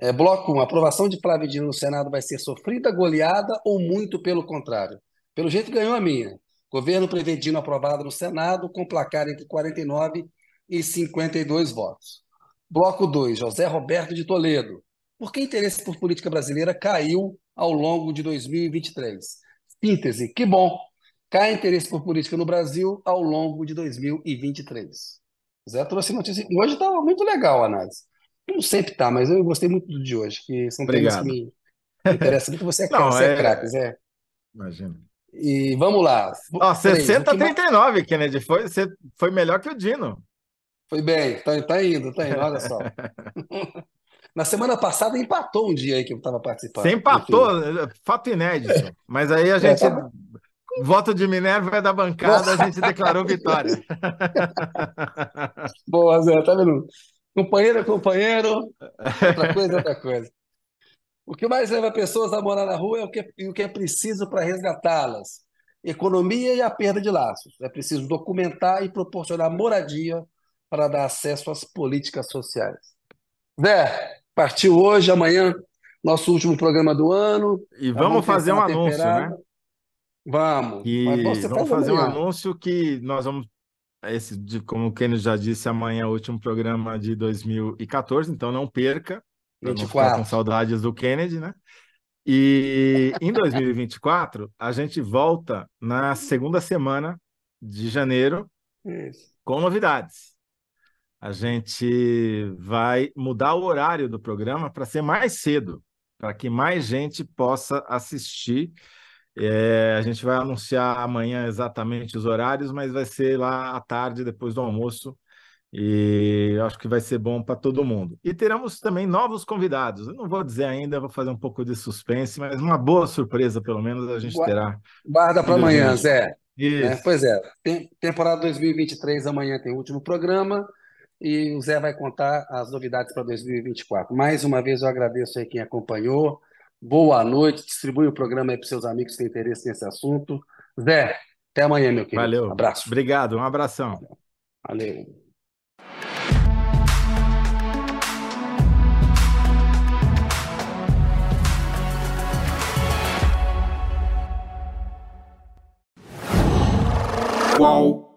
Speaker 1: É, bloco 1, a aprovação de Flávio Dino no Senado vai ser sofrida, goleada ou muito pelo contrário? Pelo jeito ganhou a minha. Governo prevê Dino aprovado no Senado com placar entre 49 e 52 votos. Bloco 2, José Roberto de Toledo. Por que interesse por política brasileira caiu ao longo de 2023? Síntese, que bom cai interesse por política no Brasil ao longo de 2023. Zé trouxe notícia. Hoje estava muito legal a análise. Não sempre está, mas eu gostei muito do de hoje, que são temas que me interessam muito. Você é, Não, você é... é craque, Zé.
Speaker 2: Imagina.
Speaker 1: E vamos lá.
Speaker 2: Ó, 60 a 39, Kennedy. Foi, foi melhor que o Dino.
Speaker 1: Foi bem, tá, tá indo, tá indo, olha só. Na semana passada empatou um dia aí que eu estava participando.
Speaker 2: Você empatou, fato inédito. Mas aí a é, gente. É, tá... Voto de Minerva é da bancada, a gente declarou vitória.
Speaker 1: Boa, Zé, tá vendo? Companheiro é companheiro, outra coisa é outra coisa. O que mais leva pessoas a morar na rua é o que, o que é preciso para resgatá-las. Economia e a perda de laços. É preciso documentar e proporcionar moradia para dar acesso às políticas sociais. Zé, partiu hoje, amanhã, nosso último programa do ano.
Speaker 2: E vamos fazer um anúncio, né?
Speaker 1: Vamos.
Speaker 2: E vamos fazer um anúncio que nós vamos. Esse, de, como o Kenny já disse, amanhã é o último programa de 2014, então não perca. 24. Não com saudades do Kennedy, né? E em 2024, a gente volta na segunda semana de janeiro Isso. com novidades. A gente vai mudar o horário do programa para ser mais cedo, para que mais gente possa assistir É, a gente vai anunciar amanhã exatamente os horários, mas vai ser lá à tarde, depois do almoço. E acho que vai ser bom para todo mundo. E teremos também novos convidados. Eu não vou dizer ainda, vou fazer um pouco de suspense, mas uma boa surpresa, pelo menos, a gente terá.
Speaker 1: Guarda para amanhã, Zé. É, pois é, tem, temporada 2023, amanhã tem o último programa e o Zé vai contar as novidades para 2024. Mais uma vez eu agradeço aí quem acompanhou. Boa noite, distribui o programa aí para seus amigos que têm interesse nesse assunto. Zé, até amanhã, meu querido.
Speaker 2: Valeu.
Speaker 1: Abraço.
Speaker 2: Obrigado, um abração.
Speaker 1: Valeu.
Speaker 4: Qual?